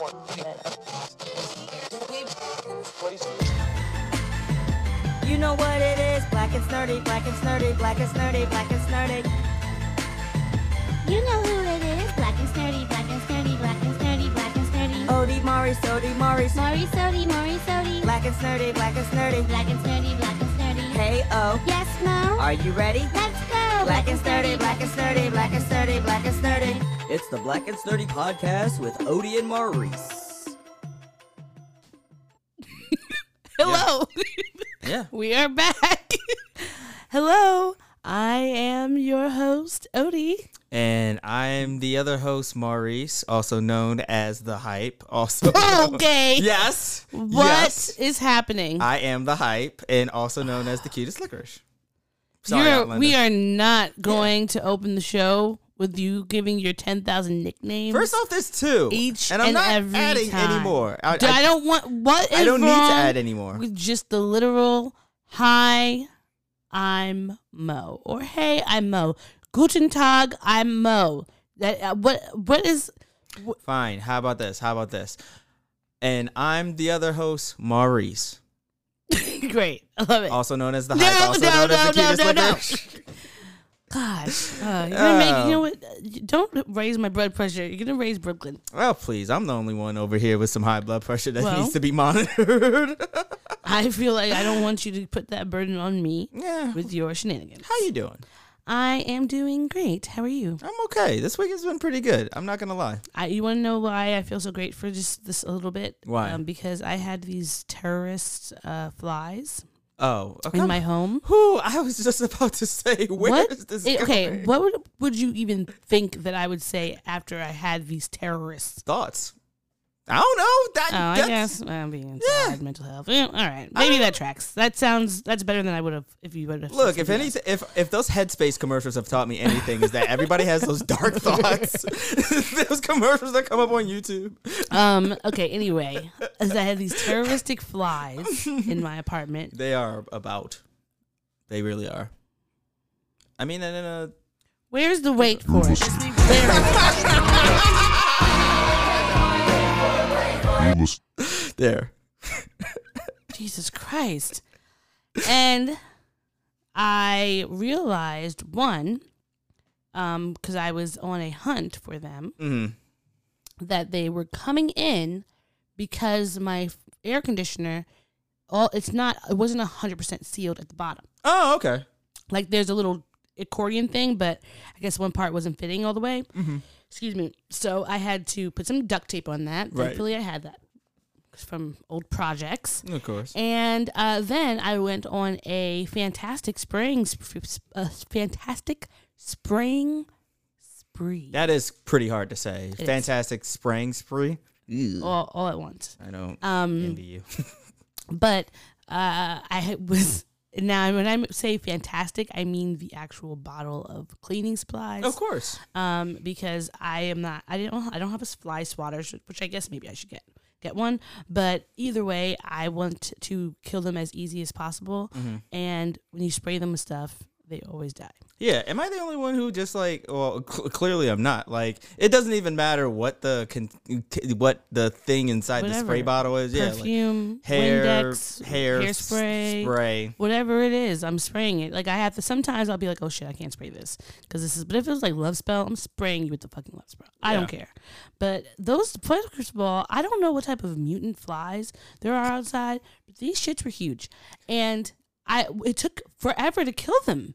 You know what it is, black and snurdy, black and snurdy, black and snurdy, black and snurdy. You know who it is. Black and sturdy, black and sturdy, black and sturdy, black and sturdy. Odie Mari, Sodi Mari, Maury sody, Maury sody. black and snurdy, black and snurdy. Black and sturdy, black and sturdy. Hey oh, Yes, Mo? are you ready? Let's go. Black and sturdy, black and sturdy, black and sturdy, black and sturdy. It's the Black and Sturdy podcast with Odie and Maurice. Hello. Yeah. we are back. Hello. I am your host, Odie. And I'm the other host, Maurice, also known as the Hype. Also, Okay. yes, What yes, is happening? I am the Hype, and also known as the cutest licorice. Sorry, we are not going to open the show with you giving your 10,000 nicknames. First off, there's two, Each and I'm and not every adding time. anymore. I, D- I, I- don't want. What is I don't need to add anymore. With just the literal "Hi, I'm Mo" or "Hey, I'm Mo." Guten Tag, I'm Mo. That uh, what what is Fine. How about this? How about this? And I'm the other host, Maurice, great? I love it. also known as the No, Hype, also no, known as the no, no, cutest no, no. Gosh, uh, you're gonna make, you know Oh. what? Don't raise my blood pressure. You're gonna raise Brooklyn. Well, please, I'm the only one over here with some high blood pressure that Well. needs to be monitored. I feel like I don't want you to put that burden on me yeah. with your shenanigans. How you doing? I am doing great. How are you? I'm okay. This week has been pretty good. I'm not gonna lie. I, you want to know why I feel so great for just this a little bit? Why? Um, because I had these terrorist uh, flies Oh, okay. in my home. Who? I was just about to say, where what? is this it- okay, what would would you even think that I would say after I had these terrorists? thoughts? I don't know. That, Oh, I guess I'm being sad, mental health. All right, maybe that tracks. That sounds that's better than I would have if you would have. Look, if anything, if if those Headspace commercials have taught me anything, is that everybody has those dark thoughts. those commercials that come up on YouTube. Um. Okay. Anyway, as I had these terroristic flies in my apartment. They are about. They really are. I mean, and in a Where's the wait for it? There. Jesus Christ. And I realized one, um, because I was on a hunt for them, Mhm. that they were coming in because my air conditioner, all it's not, it wasn't hundred percent sealed at the bottom. Oh, okay. Like there's a little accordion thing, but I guess one part wasn't fitting all the way. Mm-hmm. Excuse me. So I had to put some duct tape on that. Right. Thankfully, I had that from old projects. Of course. And uh, then I went on a fantastic spring, sp- sp- a fantastic spring spree That is pretty hard to say. is. Fantastic spraying spree. All, all at once. I don't Um, envy you. but uh, I was now when I say fantastic, I mean the actual bottle of cleaning supplies. of course. um, because I am not. I don't. I don't have a fly swatter, which I guess maybe I should get get one. But either way, I want to kill them as easy as possible. Mm-hmm. And when you spray them with stuff, they always die. Yeah, am I the only one who just like? Well, cl- clearly I'm not. Like, it doesn't even matter what the con- what the thing inside the spray bottle is. Yeah, like Perfume, hair, Windex, hair, hairspray, spray. whatever it is, I'm spraying it. Like I have to. Sometimes I'll be like, "Oh shit, I can't spray this because this is." But if it was like love spell, I'm spraying you with the fucking love spell. I don't care. But those first of all, I don't know what type of mutant flies there are outside, but these shits were huge, and I it took forever to kill them.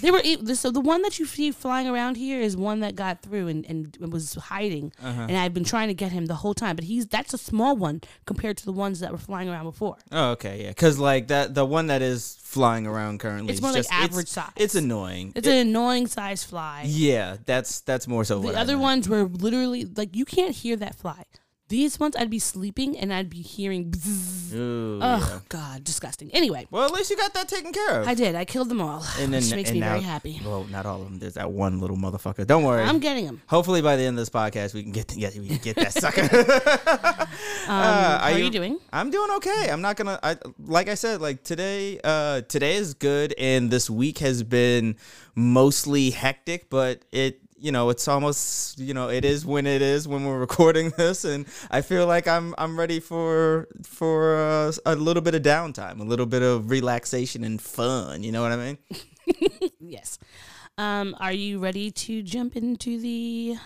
They were so the one that you see flying around here is one that got through and, and was hiding, Uh-huh. and I've been trying to get him the whole time. But he's that's a small one compared to the ones that were flying around before. Oh, okay, yeah, because like that, the one that is flying around currently, It's is more like just- it's- average size. It's annoying. It's It- an annoying size fly. yeah, that's that's more so. the other ones were literally like you can't hear that fly. These ones I'd be sleeping and I'd be hearing. Bzzz. Ooh, Oh yeah. God, disgusting. Anyway, Well, at least you got that taken care of. I did. I killed them all, and then which makes me now- very happy. Well, not all of them. There's that one little motherfucker. Don't worry. I'm getting them. Hopefully, by the end of this podcast, we can get yeah, we can get that sucker. Um, Uh, how are you, doing? I'm doing okay. I'm not gonna. I like I said, like today. Uh, today is good, and this week has been mostly hectic. But it, you know, it's almost, you know, it is when it is when we're recording this, and I feel like I'm I'm ready for for uh, a little bit of downtime, a little bit of relaxation and fun. You know what I mean? Yes. Um, are you ready to jump into the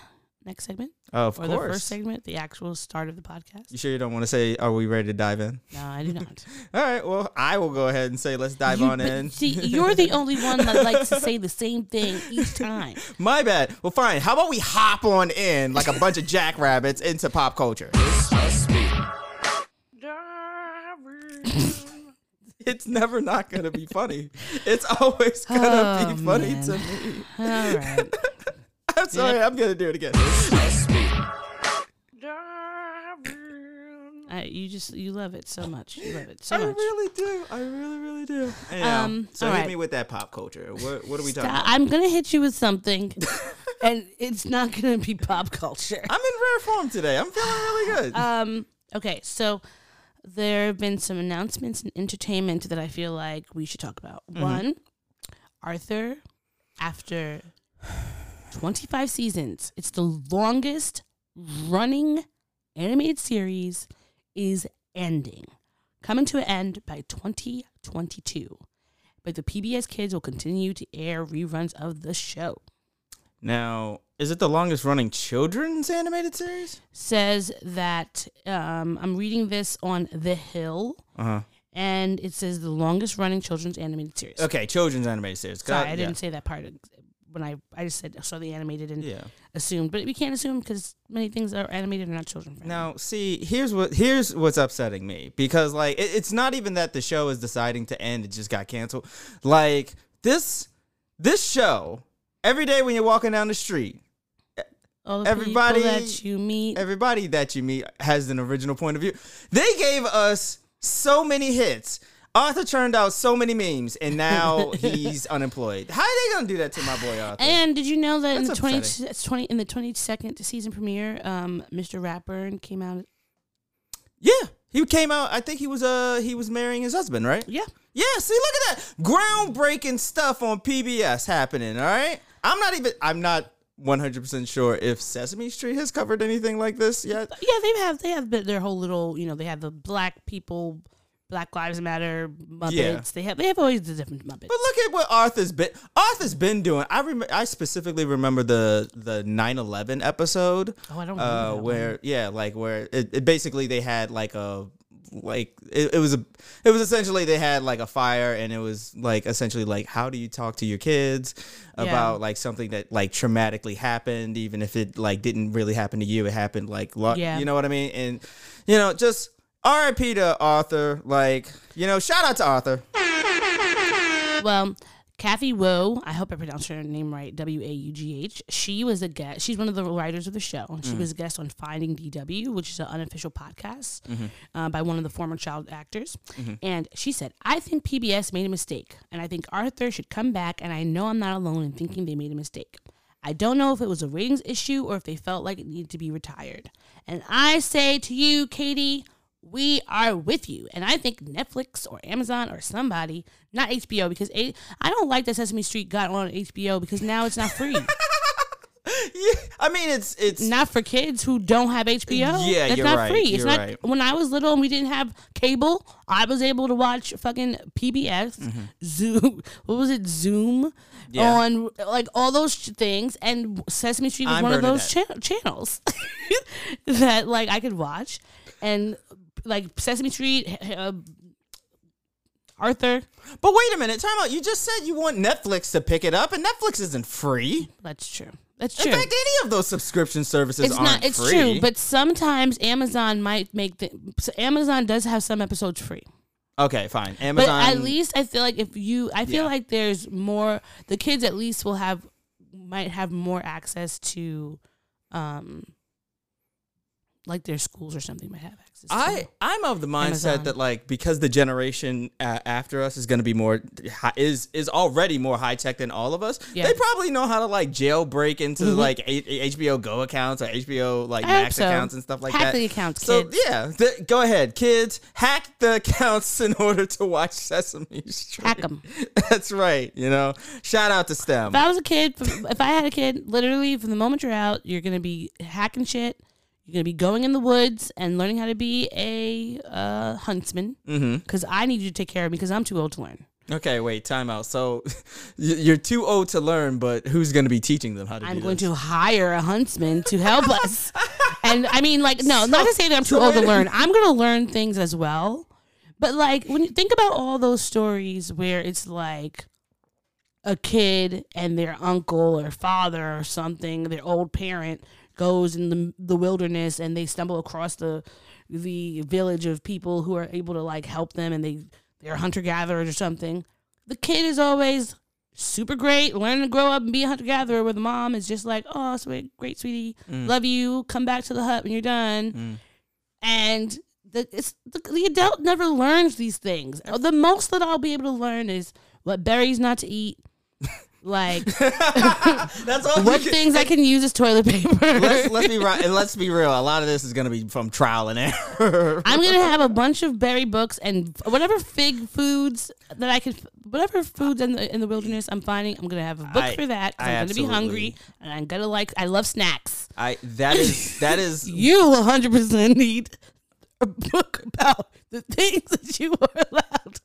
next segment Oh, of or the first segment, the actual start of the podcast? you sure you don't want to say, "Are we ready to dive in"? No, I do not. All right. Well, I will go ahead and say, let's dive You- on in. See, you're the only one that likes to say the same thing each time. My bad. Well, fine. How about we hop on in like a bunch of jackrabbits into pop culture? It's never not gonna be funny. It's always gonna Oh, be funny man. to me. All right. I'm sorry. I'm gonna do it again. I, you just you love it so much. You love it so I much. really do. I really, really do. Anyhow, Um, so all hit right. me with that pop culture. What, what are we talking about? I'm gonna hit you with something, and it's not gonna be pop culture. I'm in rare form today. I'm feeling really good. Um. Okay. So there have been some announcements in entertainment that I feel like we should talk about. Mm-hmm. One, Arthur, after 25 seasons, it's the longest running animated series, is ending, coming to an end by 2022. But the PBS Kids will continue to air reruns of the show. now, is it the longest running children's animated series? says that um, I'm reading this on The Hill, Uh huh. and it says the longest running children's animated series. Okay, children's animated series. Sorry, Got- I didn't say that part when I I just said saw the animated and Yeah. assumed, but we can't assume because many things that are animated are not children friendly. Now, see, here's what here's what's upsetting me because like it, it's not even that the show is deciding to end; it just got canceled. Like this this show, every day when you're walking down the street, All the everybody- that you meet, everybody that you meet has an original point of view. They gave us so many hits. Arthur turned out so many memes, and now he's unemployed. How are they gonna do that to my boy Arthur? and did you know that in the That's 20, 20 in the twenty second season premiere, um, Mr. Ratburn came out. yeah, he came out. I think he was uh he was marrying his husband, right? Yeah, Yeah, see, look at that groundbreaking stuff on PBS happening. All right, I'm not even. I'm not 100 percent sure if Sesame Street has covered anything like this yet. yeah, they have they have their whole little you know they have the black people, Black Lives Matter Muppets. Yeah. They have they have always the different Muppets. But look at what Arthur's been. Arthur's been doing. I rem- I specifically remember the the 9/11 episode. Oh, I don't remember Uh, where yeah, like where it, it basically they had like a like it, it was a it was essentially they had like a fire and it was like essentially like how do you talk to your kids about like something that like traumatically happened even if it like didn't really happen to you it happened like lo- Yeah. you know what I mean and you know just R.I.P. to Arthur like you know shout out to Arthur Well, Kathy Waugh, I hope I pronounced her name right, W A U G H. She was a guest. She's one of the writers of the show. and She mm. was a guest on Finding DW, which is an unofficial podcast mm-hmm. uh, by one of the former child actors. Mm-hmm. And she said, I think PBS made a mistake. And I think Arthur should come back. And I know I'm not alone in thinking they made a mistake. I don't know if it was a ratings issue or if they felt like it needed to be retired. And I say to you, Katie, we are with you. And I think Netflix or Amazon or somebody, not HBO, because I don't like that Sesame Street got on HBO because now it's not free. yeah I mean it's it's not for kids who don't have HBO. Yeah, That's you're not right, free. It's you're not right. when I was little and we didn't have cable, I was able to watch fucking PBS, Zoom what was it, Zoom Mm-hmm. Yeah. on like all those things and Sesame Street was I'm one of those cha- channels that like I could watch and like Sesame Street uh, Arthur, But wait a minute, time out. You just said you want Netflix to pick it up, and Netflix isn't free. that's true. That's true. In fact, any of those subscription services it's aren't not it's free. true but sometimes amazon might make the so amazon does have some episodes free okay, fine. Amazon. but at least i feel like if you i feel Yeah. like there's more the kids at least will have might have more access to um like their schools or something might have to. I I'm of the mindset Amazon. that like because the generation uh, after us is going to be more is is already more high tech than all of us. Yeah. They probably know how to like jailbreak into like a- HBO Go accounts or HBO like I Max so. accounts and stuff like Hack that. the accounts, So kids. yeah, th- go ahead, kids. Hack the accounts in order to watch Sesame Street. Hack 'em. That's right. You know, shout out to STEM. If I was a kid, if I had a kid, literally from the moment you're out, you're gonna be hacking shit. You're gonna be going in the woods and learning how to be a uh, huntsman. Mm-hmm. Because I need you to take care of me because I'm too old to learn. Okay, wait, time out. So you're too old to learn, but who's going to be teaching them how to? I'm going this? to hire a huntsman to help us. And I mean, like, no, not to say that I'm too so old to learn. I'm going to learn things as well. But like, when you think about all those stories where it's like a kid and their uncle or father or something, their old parent goes in the the wilderness and they stumble across the the village of people who are able to like help them and they they're hunter gatherers or something. The kid is always super great, learning to grow up and be a hunter gatherer. Where the mom is just like, "Oh, sweet, great, sweetie, mm. love you. Come back to the hut when you're done." Mm. And the it's the, the adult never learns these things. The most that I'll be able to learn is what berries not to eat, like That's all. what can- things I can use as toilet paper. let's let's be right and let's be real. A lot of this is gonna be from trial and error. I'm gonna have a bunch of berry books and whatever fig foods that I could, whatever foods in the in the wilderness I'm finding. I'm gonna have a book I- for that. I I'm gonna be hungry and I'm gonna like. I love snacks. I that is that is You 100 percent need a book about the things that you are allowed.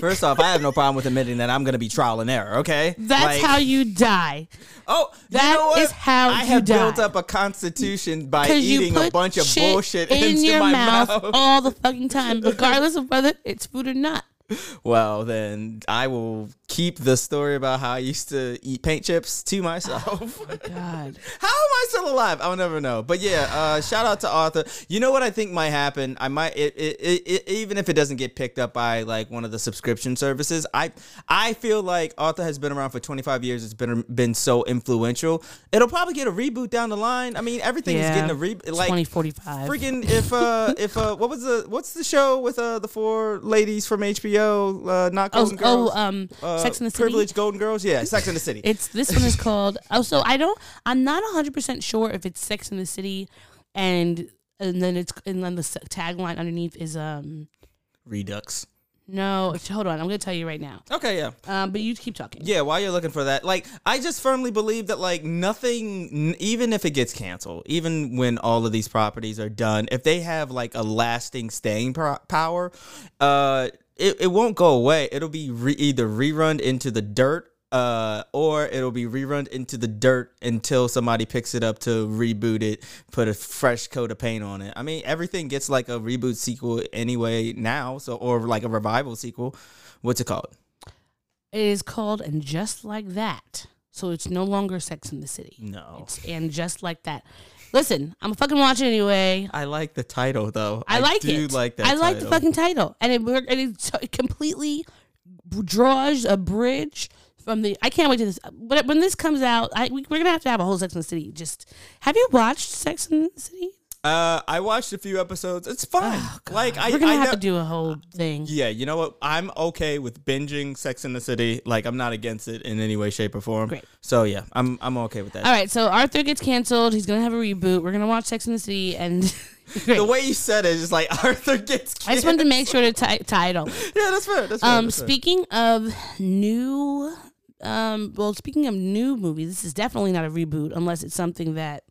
First off. I have no problem with admitting that I'm gonna be trial and error. Okay, That's Like, how you die. Oh, that you know what? is how I you have built up a constitution by eating a bunch of bullshit in into your my mouth, mouth. all the fucking time, regardless of whether it's food or not. Well, then I will keep the story about how I used to eat paint chips to myself. God. How am I still alive? I'll never know. But yeah, uh, shout out to Arthur. You know what I think might happen? I might, it, it, it, even if it doesn't get picked up by like one of the subscription services, I I feel like Arthur has been around for 25 years. It's been been so influential. It'll probably get a reboot down the line. I mean, everything is getting a reboot. Like 2045. freaking if uh if uh what was the what's the show with uh the four ladies from HBO uh not Oh, Golden Girls oh, um, uh, Sex in the City. privileged Golden Girls yeah Sex in the City It's this one is called. Oh, so I don't. I'm not 100 percent sure if it's Sex in the City, and and then it's and then the tagline underneath is um Redux no. Hold on, I'm gonna tell you right now. okay yeah Um, but you keep talking. Yeah, while you're looking for that, like I just firmly believe that like nothing, n- even if it gets canceled, even when all of these properties are done, if they have like a lasting staying pro- power, uh, it, it won't go away. It'll be re- either rerun into the dirt. Uh, or it'll be rerun into the dirt until somebody picks it up to reboot it, put a fresh coat of paint on it. I mean, everything gets like a reboot sequel anyway now, so or like a revival sequel. What's it called? It is called and just like that. So it's no longer Sex in the City. No. It's and just like that. Listen, I'm gonna fucking watch it anyway. I like the title though. I, like do it. like that. I like the fucking title, and it work. And it completely draws a bridge from the. I can't wait to this. But when this comes out, I we, we're gonna have to have a whole Sex in the City. Just have you watched Sex in the City? Uh, I watched a few episodes. It's fine. like I, we're gonna I have know- to do a whole thing. Yeah, you know what? I'm okay with binging Sex in the City. Like I'm not against it in any way, shape, or form. Great. So yeah, I'm I'm okay with that. All right, so Arthur gets canceled. He's gonna have a reboot. We're gonna watch Sex in the City, and Great. The way you said it is like Arthur gets. I just wanted to make sure to ti- title. Yeah, that's fair. That's fair. Um, that's fair. speaking of new, um, well, speaking of new movies, this is definitely not a reboot unless it's something that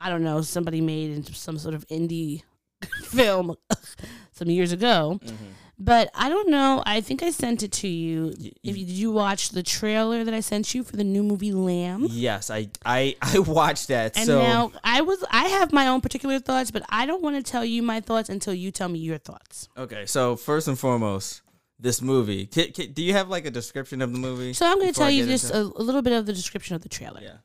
I don't know somebody made into some sort of indie film some years ago. Mm-hmm. But I don't know. I think I sent it to you. If you, did you watch the trailer that I sent you for the new movie Lamb? Yes, I I I watched that. And so now I was I have my own particular thoughts, but I don't want to tell you my thoughts until you tell me your thoughts. okay, so first and foremost, this movie. Do you have like a description of the movie? So I'm going to tell you just a, a little bit of the description of the trailer. yeah.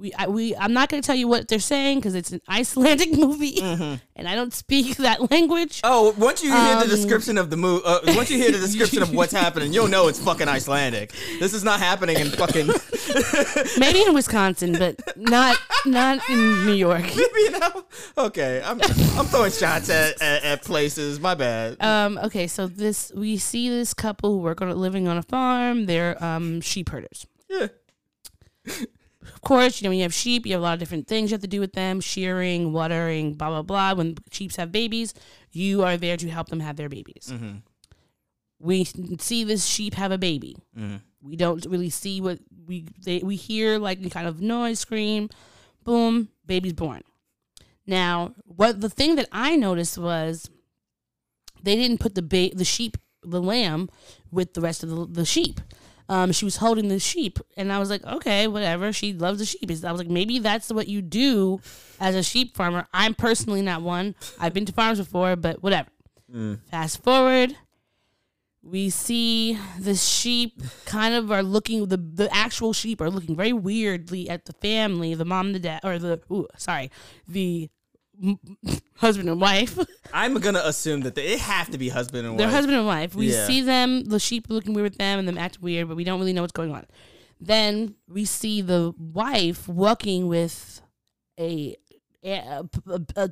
We I, we I'm not going to tell you what they're saying because it's an Icelandic movie, and I don't speak that language. Oh, once you hear Um, the description of the movie, uh, once you hear the description of what's happening, you'll know it's fucking Icelandic. This is not happening in fucking. Maybe in Wisconsin, but not not in New York. you know? Okay, I'm I'm throwing shots at, at, at places. My bad. Um, okay, so this we see this couple who work on living on a farm. They're um, sheep herders. yeah. Of course, you know when you have sheep, you have a lot of different things you have to do with them: shearing, watering, blah blah blah. When sheep have babies, you are there to help them have their babies. Mm-hmm. We see this sheep have a baby. Mm-hmm. We don't really see what we they, we hear like kind of noise, scream, boom, baby's born. Now, what the thing that I noticed was they didn't put the ba- the sheep, the lamb, with the rest of the, the sheep. Um, she was holding the sheep, and I was like, okay, whatever. She loves the sheep. I was like, maybe that's what you do as a sheep farmer. I'm personally not one. I've been to farms before, but whatever. Fast forward, we see the sheep kind of are looking the the actual sheep are looking very weirdly at the family, the mom, the dad, or the ooh, sorry, the husband and wife. I'm gonna assume that they have to be husband and They're wife. husband and wife. We Yeah. see them, the sheep looking weird with them, and them act weird, but we don't really know what's going on. Then we see the wife walking with a a, a, a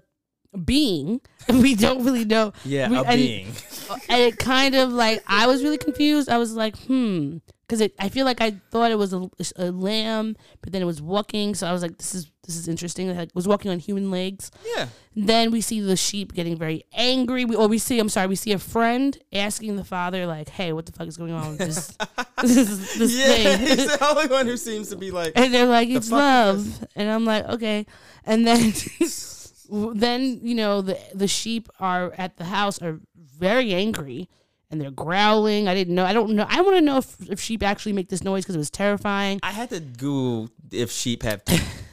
being. We don't really know. yeah, We- a and- being. and it kind of like I was really confused. I was like, hmm, because it. I feel like I thought it was a, a lamb, but then it was walking. So I was like, this is this is interesting. It was walking on human legs. Yeah. Then we see the sheep getting very angry. We, or we see, I'm sorry, we see a friend asking the father, like, hey, what the fuck is going on with this, this, this Yeah, thing? he's the only one who seems to be like. and they're like, it's fuck love. And I'm like, okay. And then, then, you know, the, the sheep are at the house are very angry and they're growling. I didn't know. I don't know. I want to know if, if sheep actually make this noise because it was terrifying. I had to Google if sheep have teeth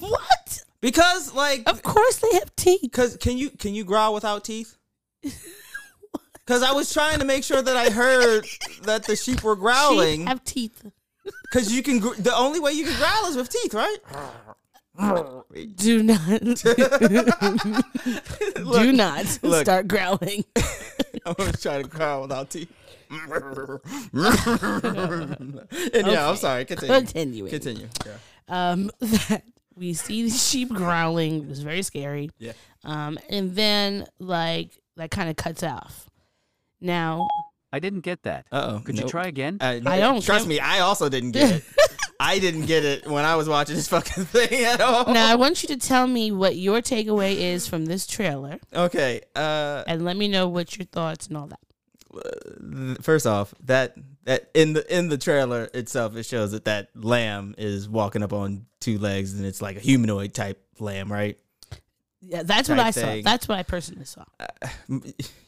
What? because, like, Of course they have teeth. Cause can you can you growl without teeth? Cause I was trying to make sure that I heard that the sheep were Sheep growling. have teeth. Cause you can. gr- The only way you can growl is with teeth, right? Do not. Do not look. start growling. I'm gonna try to growl without teeth. and yeah, I'm sorry. Continue. Continuing. Continue. Yeah. um, that we see the sheep growling. It was very scary. Yeah. Um, and then like that kind of cuts off. Now, I didn't get that. Uh oh. Could you try again? I, I don't Trust care. me, I also didn't get it. I didn't get it when I was watching this fucking thing at all. now I want you to tell me what your takeaway is from this trailer, Okay. Uh. and let me know what your thoughts and all that. first off, that that in the in the trailer itself, it shows that that lamb is walking up on two legs, and it's like a humanoid type lamb, right? Yeah, that's what I saw. That's what I personally saw.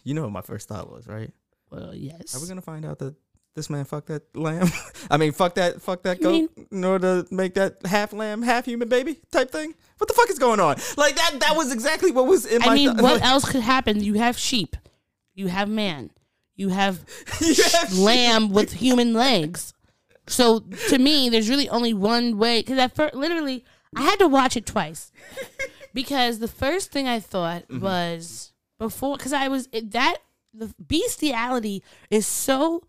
You know what my first thought was, right? Well, yes. Are we gonna find out that this man fucked that lamb? I mean, fuck that, fuck that I goat mean- in order to make that half lamb, half human baby type thing. What the fuck is going on? Like that. That was exactly what was in my. I mean, thought- what else could happen? You have sheep, you have man, you have You have lamb with human legs. So to me, there's really only one way. Because I first, literally, I had to watch it twice because the first thing I thought Mm-hmm. was before because I was it, that the bestiality is so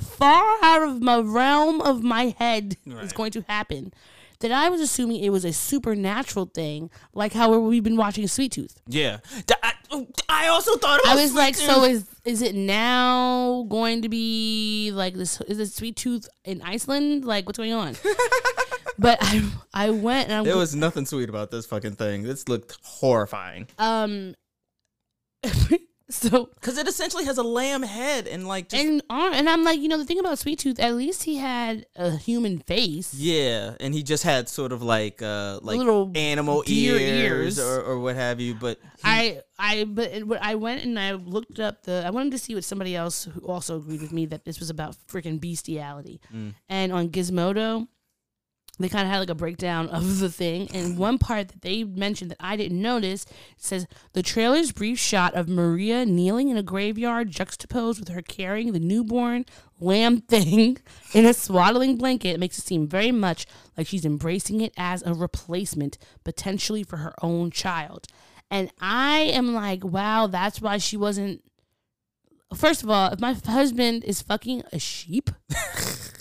far out of my realm of my head is going to happen that I was assuming it was a supernatural thing, like how we've been watching Sweet Tooth. Yeah. I, I also thought about I was Sweet like, so is is it now going to be like this? Is it Sweet Tooth in Iceland? Like, what's going on? but I I went and I There was nothing sweet about this fucking thing. This looked horrifying. um. so Because it essentially has a lamb head and like just and and I'm like, you know, the thing about Sweet Tooth, at least he had a human face. yeah, and he just had sort of like uh like Little animal deer ears, ears. or, or what have you. But he- I I but it, I went and I looked up the I wanted to see what somebody else who also agreed with me that this was about freaking bestiality. Mm. And on Gizmodo, they kind of had like a breakdown of the thing. And one part that they mentioned that I didn't notice says the trailer's brief shot of Maria kneeling in a graveyard juxtaposed with her carrying the newborn lamb thing in a swaddling blanket makes it seem very much like she's embracing it as a replacement, potentially for her own child. And I am like, wow, that's why she wasn't. First of all, if my husband is fucking a sheep,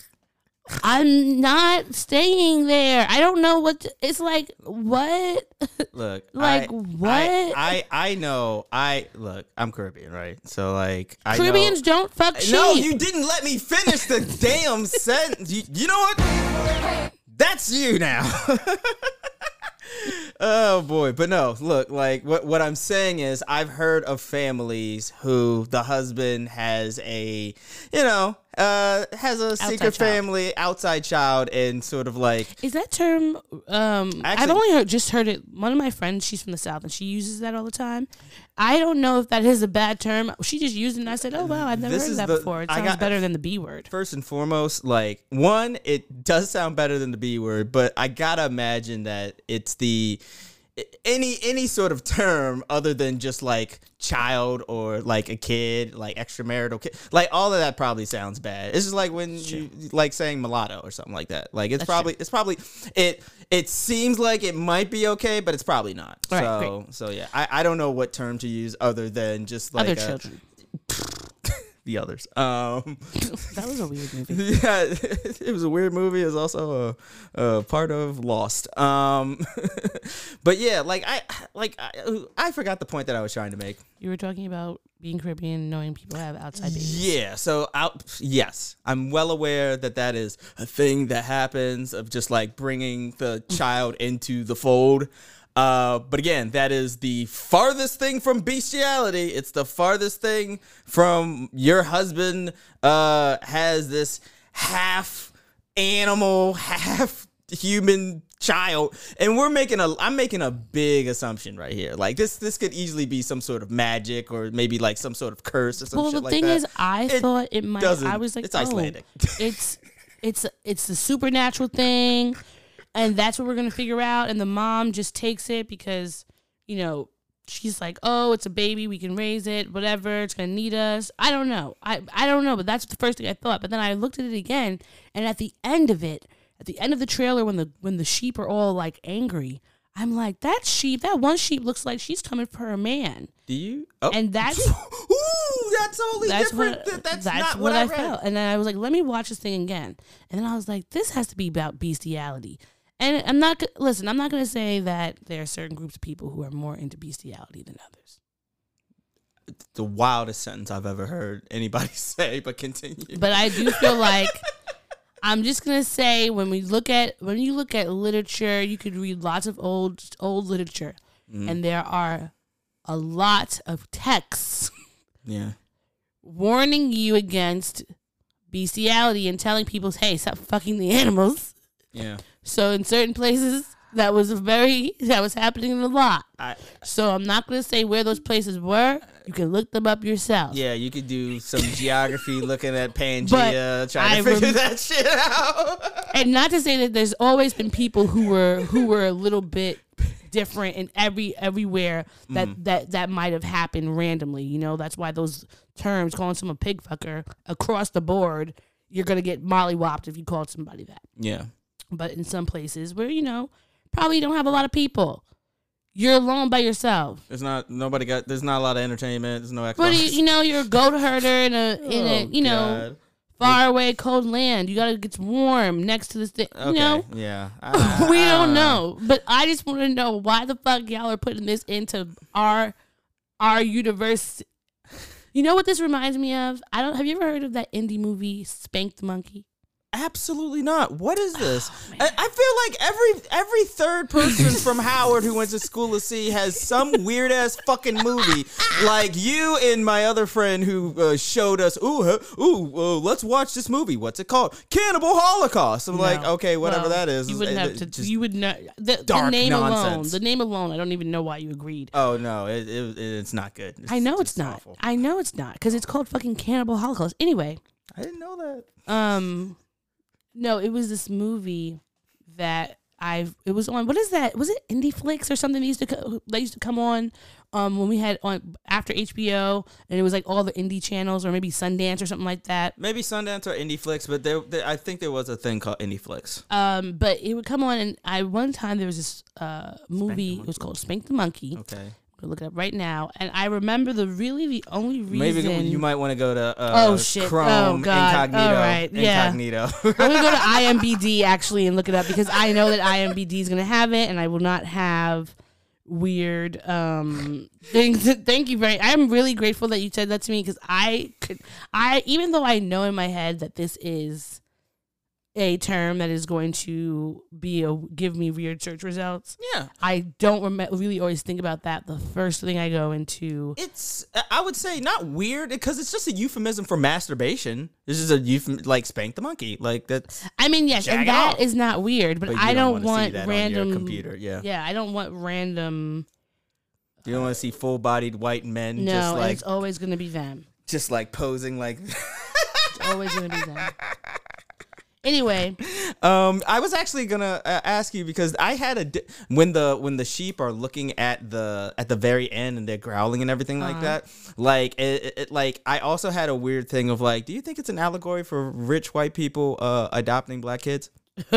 I'm not staying there. I don't know what to- it's like. What? Look, Like, I, what? I, I I know. I look. I'm Caribbean, right? So like, I know- Caribbeans don't fuck sheep. No, you didn't let me finish the damn sentence. You, you know what? That's you now. oh boy, but no, look, like what what I'm saying is I've heard of families who the husband has a, you know, uh has a secret child. family, outside child and sort of like Is that term? Um, I've only heard just heard it. One of my friends, she's from the south, and she uses that all the time. I don't know if that is a bad term. She just used it, and I said, "Oh wow, I've never heard that the- before. It sounds got- better than the B word." First and foremost, like one, it does sound better than the B word, but I gotta imagine that it's the any any sort of term other than just like child or like a kid, like extramarital kid, like all of that probably sounds bad. It's just like when you like saying mulatto or something like that. Like it's That's probably it's probably it it seems like it might be okay, but it's probably not. All right, so so yeah, I, I don't know what term to use other than just like Other a- children. The others. Um. That was a weird movie. yeah, it was a weird movie. It was also a, a part of Lost. Um, but yeah, like I like I, I forgot the point that I was trying to make. You were talking about being Caribbean, and knowing people have outside babies. Yeah, so out. Yes, I'm well aware that that is a thing that happens of just like bringing the child into the fold. Uh, but again, that is the farthest thing from bestiality. It's the farthest thing from your husband uh, has this half animal, half human child, and we're making a. I'm making a big assumption right here. Like this, this could easily be some sort of magic or maybe like some sort of curse or some Well, shit the like thing that. is, I It thought it might. I was like, it's oh, Icelandic. it's it's it's the supernatural thing, and that's what we're gonna figure out. And the mom just takes it because you know she's like, oh, it's a baby, we can raise it, whatever. It's gonna need us. I don't know. I I don't know, but that's the first thing I thought. But then I looked at it again, and at the end of it, at the end of the trailer, when the when the sheep are all like angry. I'm like that sheep. That one sheep looks like she's coming for her man, Do you? Oh. and that's Ooh, that's totally that's different. what Th- that's, that's not what, what, I, read. felt. And then I was like, let me watch this thing again. And then I was like, this has to be about bestiality. And I'm not listen. I'm not going to say that there are certain groups of people who are more into bestiality than others. The wildest sentence I've ever heard anybody say, but continue. But I do feel like I'm just gonna say when we look at when you look at literature, you could read lots of old old literature, Mm. and there are a lot of texts yeah. warning you against bestiality and telling people, "Hey, stop fucking the animals." Yeah. So in certain places, that was very that was happening a lot. I, So I'm not gonna say where those places were. You can look them up yourself. yeah, you could do some geography looking at Pangea, trying I to figure rem- that shit out. And not to say that there's always been people who were who were a little bit different in every everywhere that Mm. that that might have happened randomly. You know, that's why those terms calling someone pig fucker across the board, you're gonna get mollywopped if you called somebody that. yeah. But in some places where you know probably don't have a lot of people, you're alone by yourself. There's not nobody got. There's not a lot of entertainment. There's no Xbox. But you, you know, you're a goat herder in a in a Oh, you know God. far away cold land. You gotta get warm next to this thing. Okay. You know, Yeah. I- we I don't know. know. But I just want to know why the fuck y'all are putting this into our our universe. You know what this reminds me of? I don't. Have you ever heard of that indie movie Spank the Monkey? Absolutely not. What is this? Oh, I, I feel like every every third person from Howard who went to school to see has some weird ass fucking movie. Like you and my other friend who uh, showed us. Ooh, ooh, uh, let's watch this movie. What's it called? Cannibal Holocaust. I'm like, okay, whatever Well, that is. You wouldn't have to. you would not. The, the name alone. nonsense. The name alone. I don't even know why you agreed. Oh no, it, it, it's not good. I know just it's not. awful. I know it's not because it's called fucking Cannibal Holocaust. Anyway, I didn't know that. um, no, it was this movie that I it was on what is that? Was it Indie Flix or something that used to co- that used to come on um when we had on after HBO and it was like all the indie channels or maybe Sundance or something like that. Maybe Sundance or Indie Flicks, but there, there, I think there was a thing called Indie Flicks. Um, but it would come on and I one time there was this uh movie. It was called Spank the Monkey. Okay. Look it up right now, and I remember the really the only reason. Maybe you might want to go to uh, Oh, shit. Chrome Oh, God. Incognito. All right. Yeah. Incognito. I'm gonna go to IMBD actually and look it up because I know that IMBD is gonna have it, and I will not have weird um things. Thank you very. I'm really grateful that you said that to me because I could. I even though I know in my head that this is a term that is going to be a give me weird search results. yeah. I don't rem- really always think about that. The first thing I go into. It's I would say not weird because it's just a euphemism for masturbation. This is a euphemism like spank the monkey. Like that I mean, yes, and that off. is not weird, but, But I don't don't, want that on your random computer, yeah. yeah, I don't want random. you don't want to see full bodied white men No, just like it's always gonna be them. just like posing like It's always gonna be them. Anyway, Um, I was actually gonna uh, ask you because I had a di- when the when the sheep are looking at the at the very end and they're growling and everything Uh-huh. like that. Like it, it- it- like I also had a weird thing of like, do you think it's an allegory for rich white people uh, adopting black kids?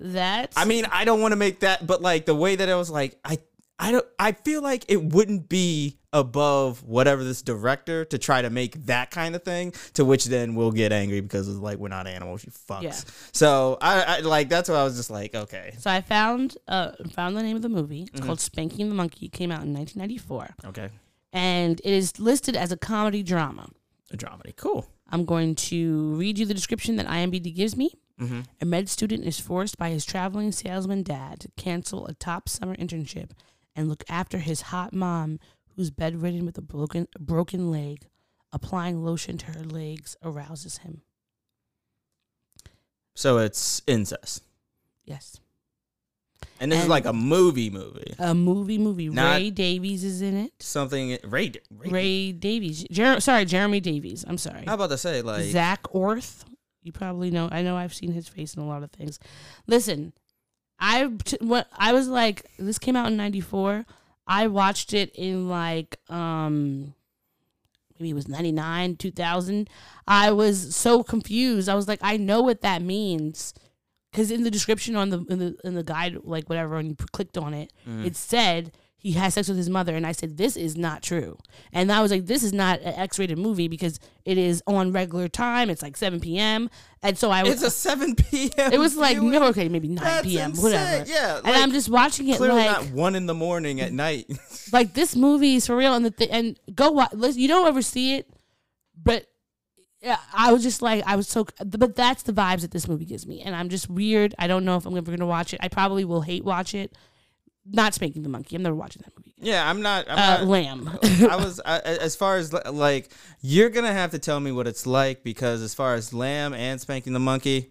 that's I mean, I don't want to make that, but like the way that I was like, I I don't I feel like it wouldn't be above whatever this director to try to make that kind of thing to which then we'll get angry because it's like we're not animals you fucks Yeah. so I, I like that's what i was just like okay so I found uh found the name of the movie. Mm-hmm. It's called Spanking the Monkey. It came out in 1994, okay and it is listed as a comedy drama. a dramedy cool I'm going to read you the description that IMDb gives me. Mhm. A med student is forced by his traveling salesman dad to cancel a top summer internship and look after his hot mom, who's bedridden with a broken broken leg. Applying lotion to her legs arouses him. so it's incest Yes, and this is like a movie movie a movie. Movie. Not- Ray Davies is in it. something ray, ray, Ray Davies. Jer- sorry, Jeremy Davies. I'm sorry. how about to say like Zak Orth. You probably know. I know. I've seen his face in a lot of things. Listen, I t- what I was like. This came out in '94. I watched it in like um maybe it was '99, 2000. I was so confused. I was like, I know what that means. Because in the description on the in the in the guide, like whatever, when you clicked on it, it said he has sex with his mother, and I said this is not true. And I was like, this is not an X-rated movie because it is on regular time. It's like 7 p.m. And so I was. it's a 7 p.m it was like no, okay, maybe 9 That's p.m. insane. Whatever. Yeah, and like, I'm just watching it like not one in the morning at night like this movie is for real and the th- and go watch listen, you don't ever see it but yeah, I was just like I was so but that's the vibes that this movie gives me and I'm just weird I don't know if I'm ever gonna watch it I probably will hate watch it not spanking the monkey. I'm never watching that movie yeah i'm not i'm uh, not. Lamb. I was I, as far as like you're gonna have to tell me what it's like because as far as lamb and spanking the monkey,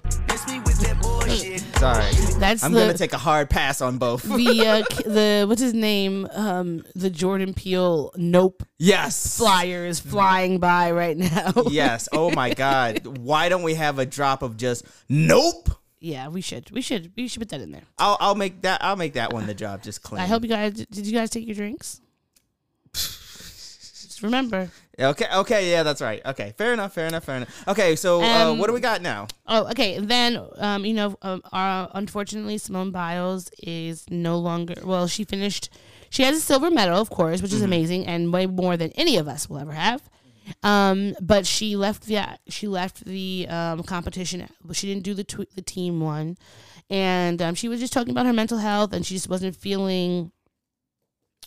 sorry, that's I'm the gonna take a hard pass on both. the uh, the what's his name? Um the Jordan Peele nope yes, flyer is flying by right now. Yes. Oh my god, why don't we have a drop of just nope? Yeah we should we should we should put that in there I'll I'll make that I'll make that one the job just clean. I hope you guys did you guys take your drinks just remember Okay, okay, yeah, that's right. Okay, fair enough, fair enough, fair enough. Okay, so uh, Um, what do we got now? Oh, okay. Then, um, you know, um, our, unfortunately, Simone Biles is no longer. Well, she finished. She has a silver medal, of course, which is amazing and way more than any of us will ever have. Um, but she left the she left the um, competition. She didn't do the tw- the team one, and um, she was just talking about her mental health, and she just wasn't feeling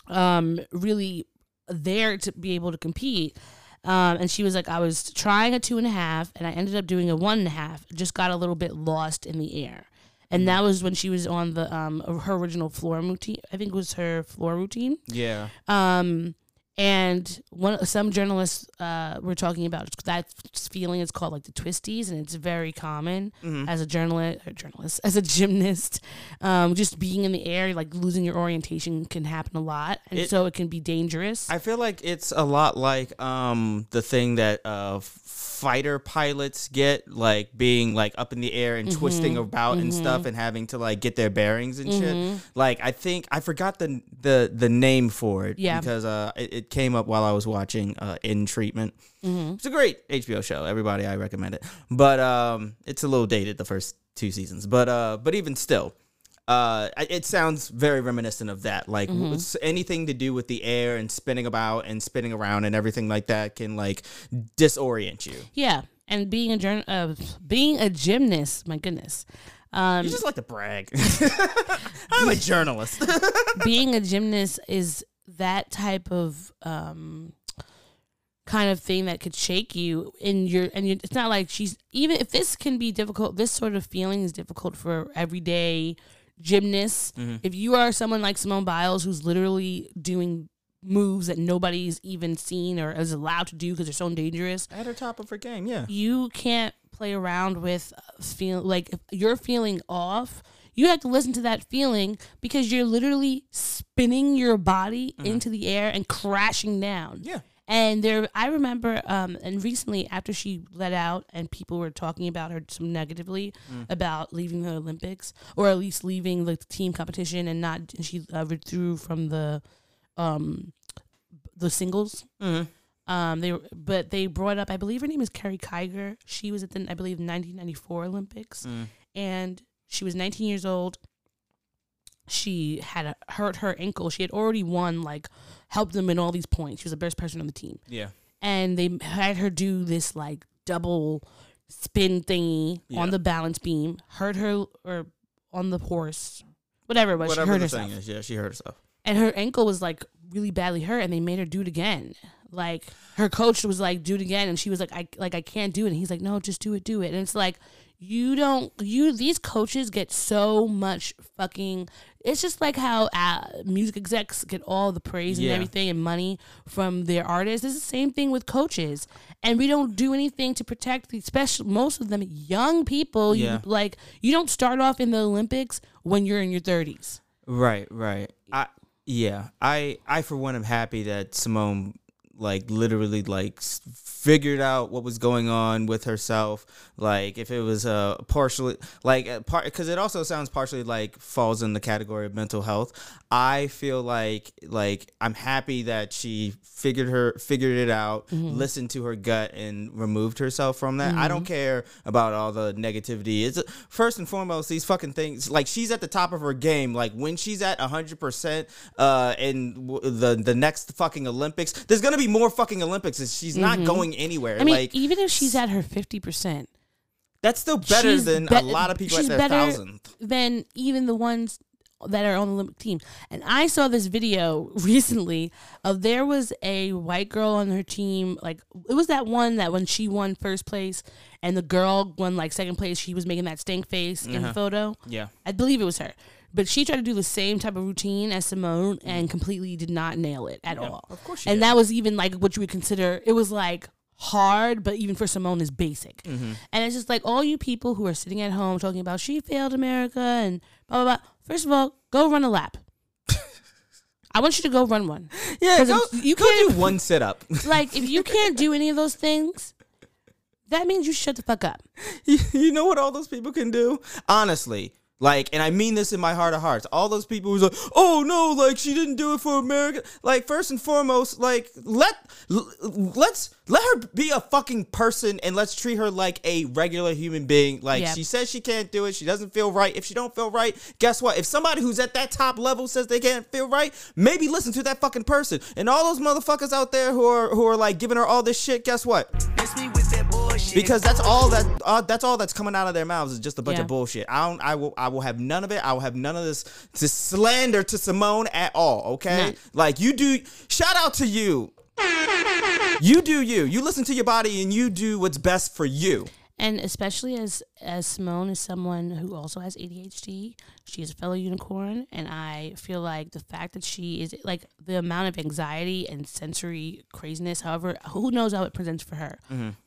um really there to be able to compete. Um, and she was like, I was trying a two and a half, and I ended up doing a one and a half. Just got a little bit lost in the air, and that was when she was on the um her original floor routine. I think it was her floor routine. Yeah, Um, And one some journalists uh, were talking about that feeling. It's called like the twisties, and it's very common Mm-hmm. as a journalist, or journalist, as a gymnast. Um, just being in the air, like losing your orientation, can happen a lot, and It- so it can be dangerous. I feel like it's a lot like um the thing that uh fighter pilots get like being like up in the air and twisting Mm-hmm. about and stuff and having to like get their bearings and Mm-hmm. shit. Like I think I forgot the the the name for it Yeah. because uh it, it came up while I was watching uh In Treatment. Mm-hmm. It's a great HBO show. Everybody I recommend it. But um it's a little dated the first two seasons. But uh but even still uh, it sounds very reminiscent of that. Like Mm-hmm. anything to do with the air and spinning about and spinning around and everything like that can like disorient you. yeah, and being a journal, uh, being a gymnast. My goodness. Um, You just like to brag. I'm a journalist. being a gymnast is that type of um kind of thing that could shake you in your and you, it's not like she's even if this can be difficult this sort of feeling is difficult for everyday gymnasts if you are someone like simone biles who's literally doing moves that nobody's even seen or is allowed to do because they're so dangerous At her top of her game, yeah. you can't play around with uh, feel like if you're feeling off you have to listen to that feeling because you're literally spinning your body into the air and crashing down Yeah. And there i remember um and recently after she let out and people were talking about her some negatively about leaving the olympics or at least leaving the team competition and not and she uh, withdrew from the um the singles Mhm. um, they were, but they brought up, I believe her name is Carrie Kiger. She was at the, I believe, 1994 Olympics, Mm. and she was 19 years old. She had hurt her ankle. She had already won, like, helped them in all these points. She was the best person on the team, Yeah. and they had her do this like double spin thingy Yeah. on the balance beam. Hurt her or on the horse, whatever it was. Whatever she hurt herself thing is, yeah, she hurt herself. and her ankle was like really badly hurt and they made her do it again like her coach was like do it again and she was like i like i can't do it and he's like no just do it do it and it's like you don't you these coaches get so much fucking it's just like how uh, music execs get all the praise and everything and money from their artists. It's the same thing with coaches. And we don't do anything to protect the special most of them young people. Yeah. you like you don't start off in the olympics when you're in your 30s Right, right. I yeah, I I for one am happy that Simone like literally like figured out what was going on with herself. Like if it was uh partially like uh, part because it also sounds partially like falls in the category of mental health i feel like like i'm happy that she figured her figured it out mm-hmm. listened to her gut and removed herself from that. I don't mm-hmm. care about all the negativity. It's first and foremost these fucking things like she's at the top of her game. Like when she's at 100% uh in w- the the next fucking olympics there's gonna be more fucking olympics and she's not mm-hmm. going anywhere. I mean, like even if she's at her fifty percent, that's still better than be- a lot of people at she's their better thousandth. than even the ones that are on the Olympic team. And I saw this video recently of there was a white girl on her team. Like it was that one that when she won first place and the girl won like second place, she was making that stank face in the mm-hmm. photo. yeah I believe it was her. But she tried to do the same type of routine as Simone and mm. completely did not nail it at all. of course she and did. that was even like what you would consider it was like hard, but even for Simone is basic. Mm-hmm. And it's just like all you people who are sitting at home talking about she failed America and blah blah blah. First of all, go run a lap. I want you to go run one. yeah 'Cause go, you go can't- do one sit-up Like if you can't do any of those things, that means you shut the fuck up. you, you know what all those people can do? Honestly, like, and I mean this in my heart of hearts. All those people who's like, oh no, like she didn't do it for America. Like, first and foremost, like let l- let's let her be a fucking person and let's treat her like a regular human being. Like Yeah. she says she can't do it. She doesn't feel right. If she don't feel right, guess what? If somebody who's at that top level says they can't feel right, maybe listen to that fucking person. And all those motherfuckers out there who are who are like giving her all this shit, guess what? Because that's all that uh, that's all that's coming out of their mouths is just a bunch Yeah. of bullshit. I don't. I will. I will have none of it. I will have none of this to slander to Simone at all. Okay, None. like you do. Shout out to you. You do you. You listen to your body and you do what's best for you. And especially as as Simone is someone who also has ADHD, she is a fellow unicorn, and I feel like the fact that she is like the amount of anxiety and sensory craziness. However, who knows how it presents for her,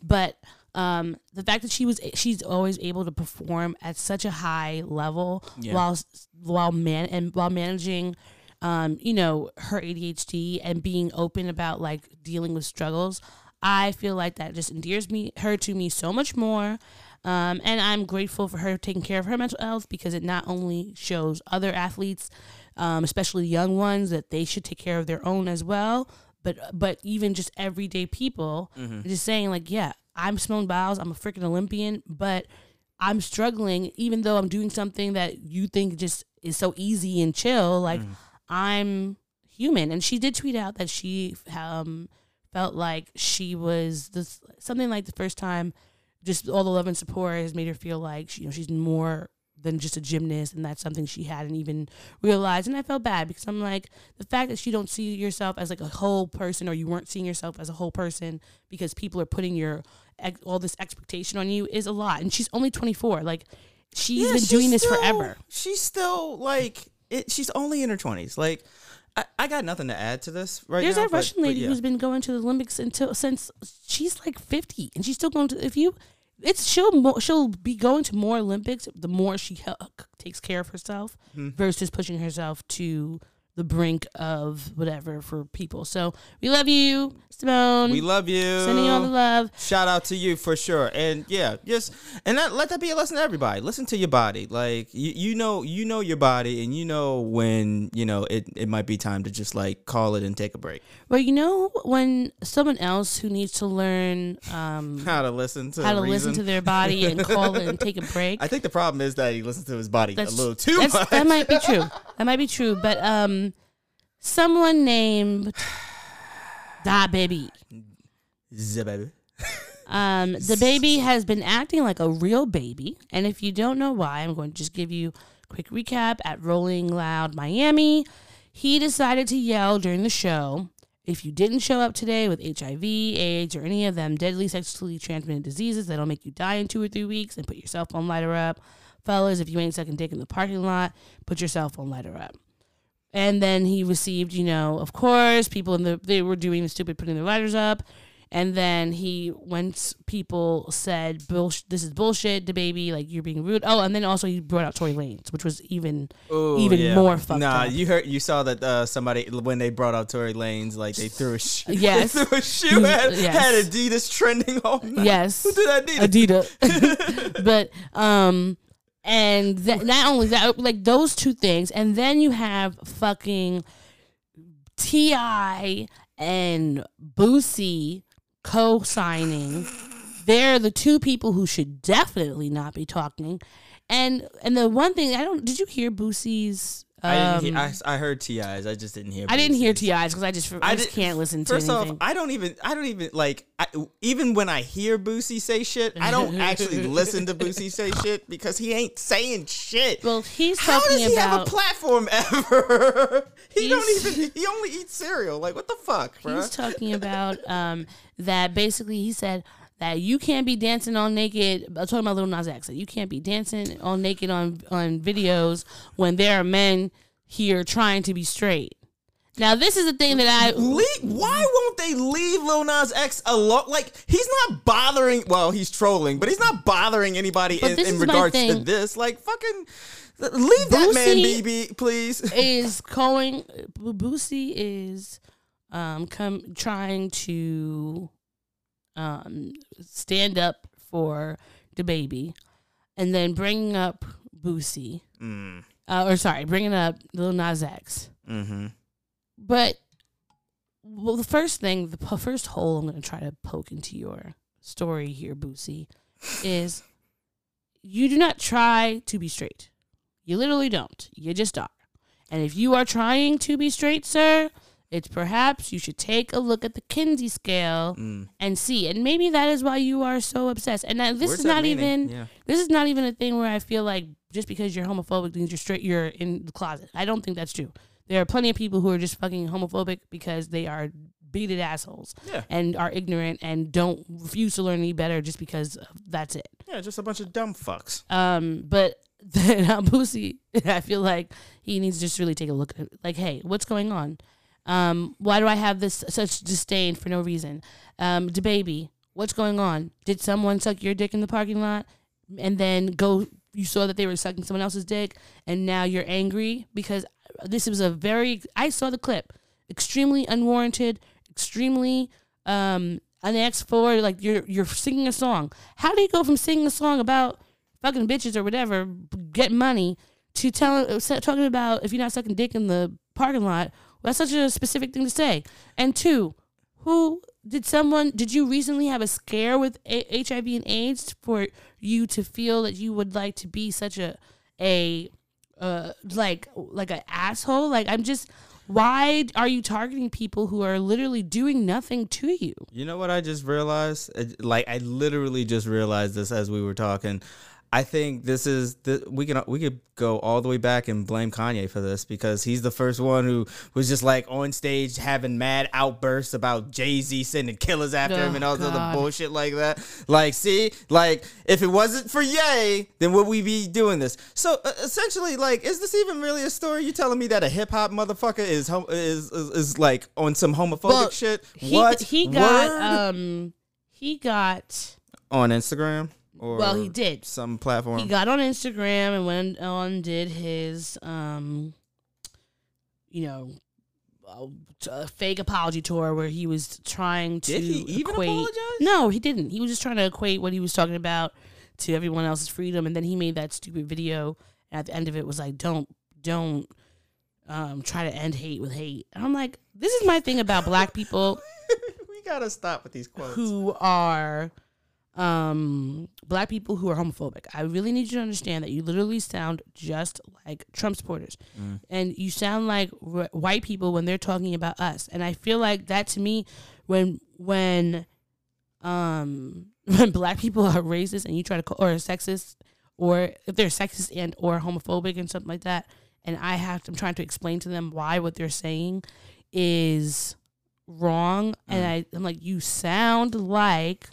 but um, the fact that she was she's always able to perform at such a high level Yeah. while while man and while managing um, you know, her ADHD and being open about like dealing with struggles, I feel like that just endears me her to me so much more. Um, and I'm grateful for her taking care of her mental health because it not only shows other athletes, um, especially young ones, that they should take care of their own as well, but but even just everyday people, just saying like, yeah, I'm Simone Biles, I'm a freaking Olympian, but I'm struggling, even though I'm doing something that you think just is so easy and chill. Like I'm human, and she did tweet out that she um felt like she was this something like the first time. Just all the love and support has made her feel like she, you know she's more than just a gymnast, and that's something she hadn't even realized. And I felt bad because I'm like the fact that you don't see yourself as like a whole person, or you weren't seeing yourself as a whole person because people are putting your all this expectation on you is a lot. And she's only 24. Like she's Yeah, been she's doing this still- forever. She's still like it. She's only in her twenties. Like I, I got nothing to add to this right There's now. that but- Russian but lady yeah. who's been going to the Olympics until since she's like 50, and she's still going to. If you, it's she'll she'll be going to more Olympics the more she takes care of herself Hmm. versus pushing herself to the brink of whatever for people. So we love you, Simone. We love you. Sending you all the love. Shout out to you for sure. And yeah, just and that, let that be a lesson to everybody. Listen to your body. Like you, you know, you know your body, and you know when you know it. It might be time to just like call it and take a break. Well, you know when someone else who needs to learn um, How to listen to how to listen to their body and call it and take a break. I think the problem is that he listens to his body That's- a little too much. That might be true. That might be true. But um, someone named DaBaby. Yeah, baby. Um, the baby has been acting like a real baby, and if you don't know why, I'm going to just give you a quick recap. At Rolling Loud Miami, he decided to yell during the show. If you didn't show up today with HIV, AIDS, or any of them deadly sexually transmitted diseases that'll make you die in two or three weeks, and put your cell phone lighter up. Fellas, if you ain't sucking dick in the parking lot, put your cell phone lighter up. And then he received, you know, of course, people in the they were doing the stupid putting their lighters up. And then he once people said bullshit this is bullshit, the baby, like you're being rude. Oh, and then also he brought out Tory Lanez, which was even Ooh, even yeah. more fucked Nah, up. you heard you saw that uh, somebody when they brought out Tory Lanez, like they threw a shoe. Yes. they threw a shoe. Had, Yes. had Adidas trending all night. Yes. Who did Adidas? Adidas. but um and that, not only that oh, like those two things and then you have fucking T.I. and Boosie co-signing. They're the two people who should definitely not be talking. And and the one thing I don't did you hear Boosie's I didn't hear. I, I heard T.I.'s. I just didn't hear. I didn't hear T.I.'s because I just I, just did- can't listen to First anything. off, I don't even. I don't even like. I, even when I hear Boosie say shit, I don't actually listen to Boosie say shit because he ain't saying shit. well, he's How talking does he have a platform ever? he don't even. He only eats cereal. Like what the fuck, bro? He's talking about um, that basically he said that you can't be dancing all naked. I'm talking about Lil Nas X. That you can't be dancing all naked on on videos when there are men here trying to be straight. Now this is the thing that I Leave, why won't they leave Lil Nas X alone? Like he's not bothering. Well, he's trolling, but he's not bothering anybody in, in regards to this. Like fucking, leave that man Boosie- be please. is going. Boosie is um come trying to um stand up for the baby, and then bringing up Boosie. Mm, uh, or sorry, bringing up Lil Nas X. mm-hmm. But well, the first thing, the po- first hole I'm going to try to poke into your story here, Boosie, is you do not try to be straight. You literally don't. You just are. And if you are trying to be straight, sir, it's perhaps you should take a look at the Kinsey scale Mm. and see. And maybe that is why you are so obsessed. And that this Where's is that not meaning? even Yeah. this is not even a thing where I feel like just because you're homophobic means you're straight you're in the closet. I don't think that's true. There are plenty of people who are just fucking homophobic because they are bigoted assholes Yeah. and are ignorant and don't refuse to learn any better just because that's it. Yeah, just a bunch of dumb fucks. Um, but then Boosie, I feel like he needs to just really take a look at it. Like, hey, what's going on? Um, why do I have this such disdain for no reason? Um, baby, what's going on? Did someone suck your dick in the parking lot, and then go? You saw that they were sucking someone else's dick, and now you're angry because this was a very. I saw the clip, extremely unwarranted, extremely um unasked for. Like you're you're singing a song. How do you go from singing a song about fucking bitches or whatever, get money to tell uh, talking about if you're not sucking dick in the parking lot. That's such a specific thing to say. And two, who did someone did you recently have a scare with a- HIV and AIDS for you to feel that you would like to be such a a uh like like an asshole? Like I'm just why are you targeting people who are literally doing nothing to you? You know what I just realized? Like I literally just realized this as we were talking. I think this is the, we can we could go all the way back and blame Kanye for this because he's the first one who was just like on stage having mad outbursts about Jay Z sending killers after him Oh, and all the God. other bullshit like that. Like, see, like if it wasn't for Ye, then would we be doing this? So uh, essentially, like, is this even really a story? You telling me that a hip hop motherfucker is hom- is, is is like on some homophobic Well, shit? He, what he got Word? um he got on Instagram or Well, he did. some platform. he got on Instagram and went on and did his um you know a fake apology tour where he was trying to Did he even equate apologize? No, he didn't. He was just trying to equate what he was talking about to everyone else's freedom and then he made that stupid video and at the end of it was like don't don't um try to end hate with hate. And I'm like this is my thing about black people we gotta stop with these quotes. who are um black people who are homophobic. I really need you to understand that you literally sound just like Trump supporters. And you sound like r- white people when they're talking about us. And I feel like that to me when when um when black people are racist and you try to call or sexist or if they're sexist and or homophobic and something like that and I have to, I'm trying to explain to them why what they're saying is wrong and I, I'm like you sound like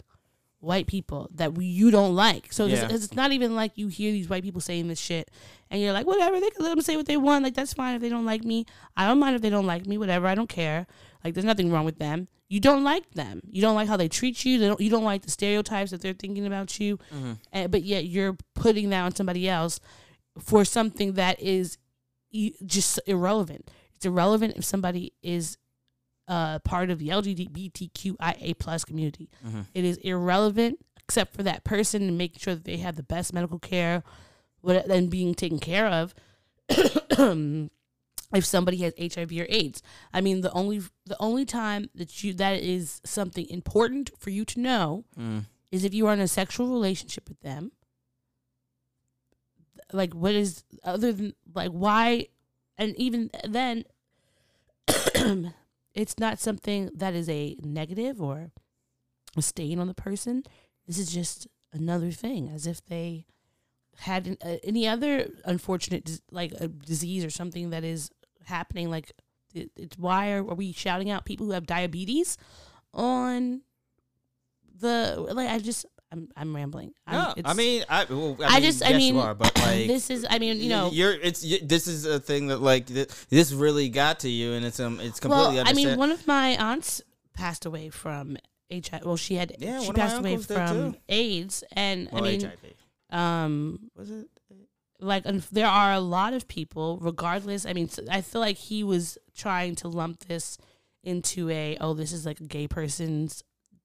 white people that we, you don't like. So Yeah. it's, it's not even like you hear these white people saying this shit and you're like whatever they can let them say what they want. Like that's fine if they don't like me. I don't mind if they don't like me whatever I don't care. Like there's nothing wrong with them. You don't like them. You don't like how they treat you. They don't, you don't like the stereotypes that they're thinking about you. And, but yet you're putting that on somebody else for something that is just irrelevant. It's irrelevant if somebody is uh, part of the LGBTQIA plus community. It is irrelevant except for that person and making sure that they have the best medical care and being taken care of. if somebody has HIV or AIDS, I mean the only the only time that you that is something important for you to know Mm. is if you are in a sexual relationship with them. Like, what is other than like why, and even then, it's not something that is a negative or a stain on the person. This is just another thing, as if they had an, uh, any other unfortunate like a disease or something that is happening. Like, it, it's why are, are we shouting out people who have diabetes on the like? I just I'm I'm rambling. I'm, No, I mean, I, well, I, I mean, just I yes, mean you are, but like this is I mean you know you're it's y- this is a thing that like th- this really got to you, and it's um it's completely. well I mean one of my aunts passed away from HIV. Well, she had Yeah, she one of my passed away from. AIDS, and well, I mean HIV. um Was it? like un- there are a lot of people regardless i mean I feel like he was trying to lump this into a oh this is like a gay person's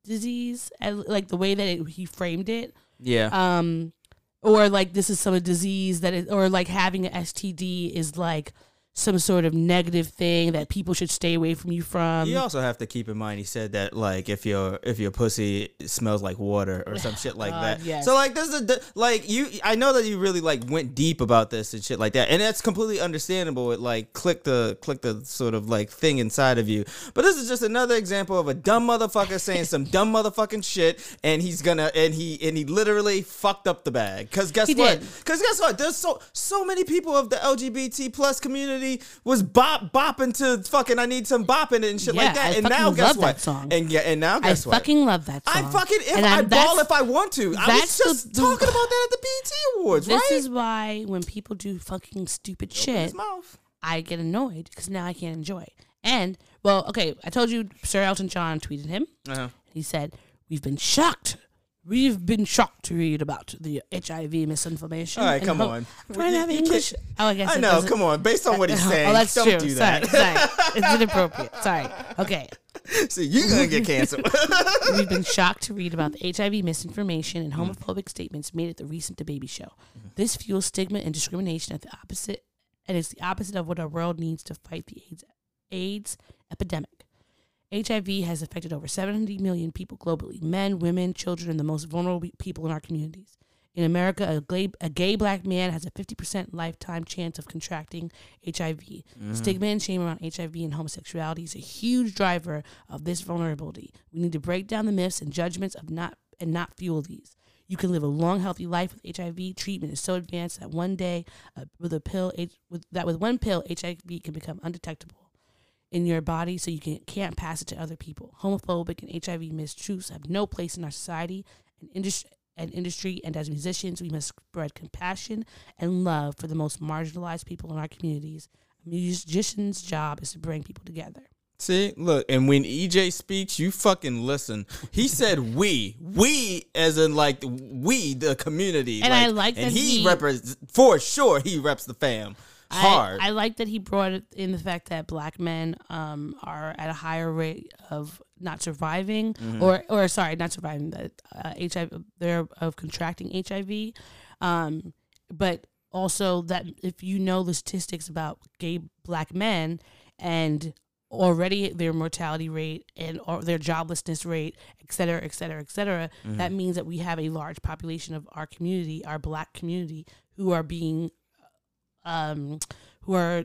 disease like the way that it, he framed it Yeah. um or like this is some disease that is or like having an std is like some sort of negative thing that people should stay away from you from you also have to keep in mind he said that like if your if your pussy smells like water or some shit like God, that. yes. So like this is a, like you I know that you really like went deep about this and shit like that. And that's completely understandable. It like click the click the sort of like thing inside of you. But this is just another example of a dumb motherfucker saying some dumb motherfucking shit and he's gonna and he and he literally fucked up the bag. Cause guess He what? did. Cause guess what? There's so so many people of the LGBT plus community baby was bop bopping to fucking I need some bopping and shit Yeah, like that. I and now guess what? song. And yeah, and now I guess what? I fucking love that song. I fucking if I ball if I want to. I was just the- talking about that at the BET Awards, This right? is why when people do fucking stupid shit, mouth. I get annoyed because now I can't enjoy. And well, okay, I told you Sir Elton John tweeted him. Uh-huh. He said, "We've been shocked. We've been shocked to read about the HIV misinformation." All right, come on. Trying to have You- English. Oh, I guess I know. Come on. Based on what he's oh, saying, Oh, that's don't true. do sorry, that. sorry. It's inappropriate. Sorry. Okay. See, you're gonna get canceled. We've been shocked to read about the HIV misinformation and homophobic statements made at the recent baby show. This fuels stigma and discrimination at the opposite, and it's the opposite of what our world needs to fight the AIDS, AIDS epidemic. HIV has affected over 70 million people globally men, women, children, and the most vulnerable people in our communities. In America, a gay, a gay black man has a 50% lifetime chance of contracting HIV. Stigma and shame around HIV and homosexuality is a huge driver of this vulnerability. We need to break down the myths and judgments of not and not fuel these. You can live a long, healthy life with HIV. Treatment is so advanced that one day, uh, with a pill, H- with, that with one pill, HIV can become undetectable in your body, so you can, can't pass it to other people. Homophobic and HIV mistruths have no place in our society and industry. And industry, and as musicians, we must spread compassion and love for the most marginalized people in our communities. A musician's job is to bring people together. See, look, and when EJ speaks, you fucking listen. He said we, we as in like we, the community, And I like and that he, he- represents for sure. He reps the fam hard. I, I like that he brought in the fact that black men um, are at a higher rate of not surviving, Mm-hmm. or or sorry, not surviving that uh, HIV. They're of contracting HIV, um, but also that if you know the statistics about gay black men and already their mortality rate and or their joblessness rate, et cetera, et cetera, et cetera, Mm-hmm. that means that we have a large population of our community, our black community, who are being um, who are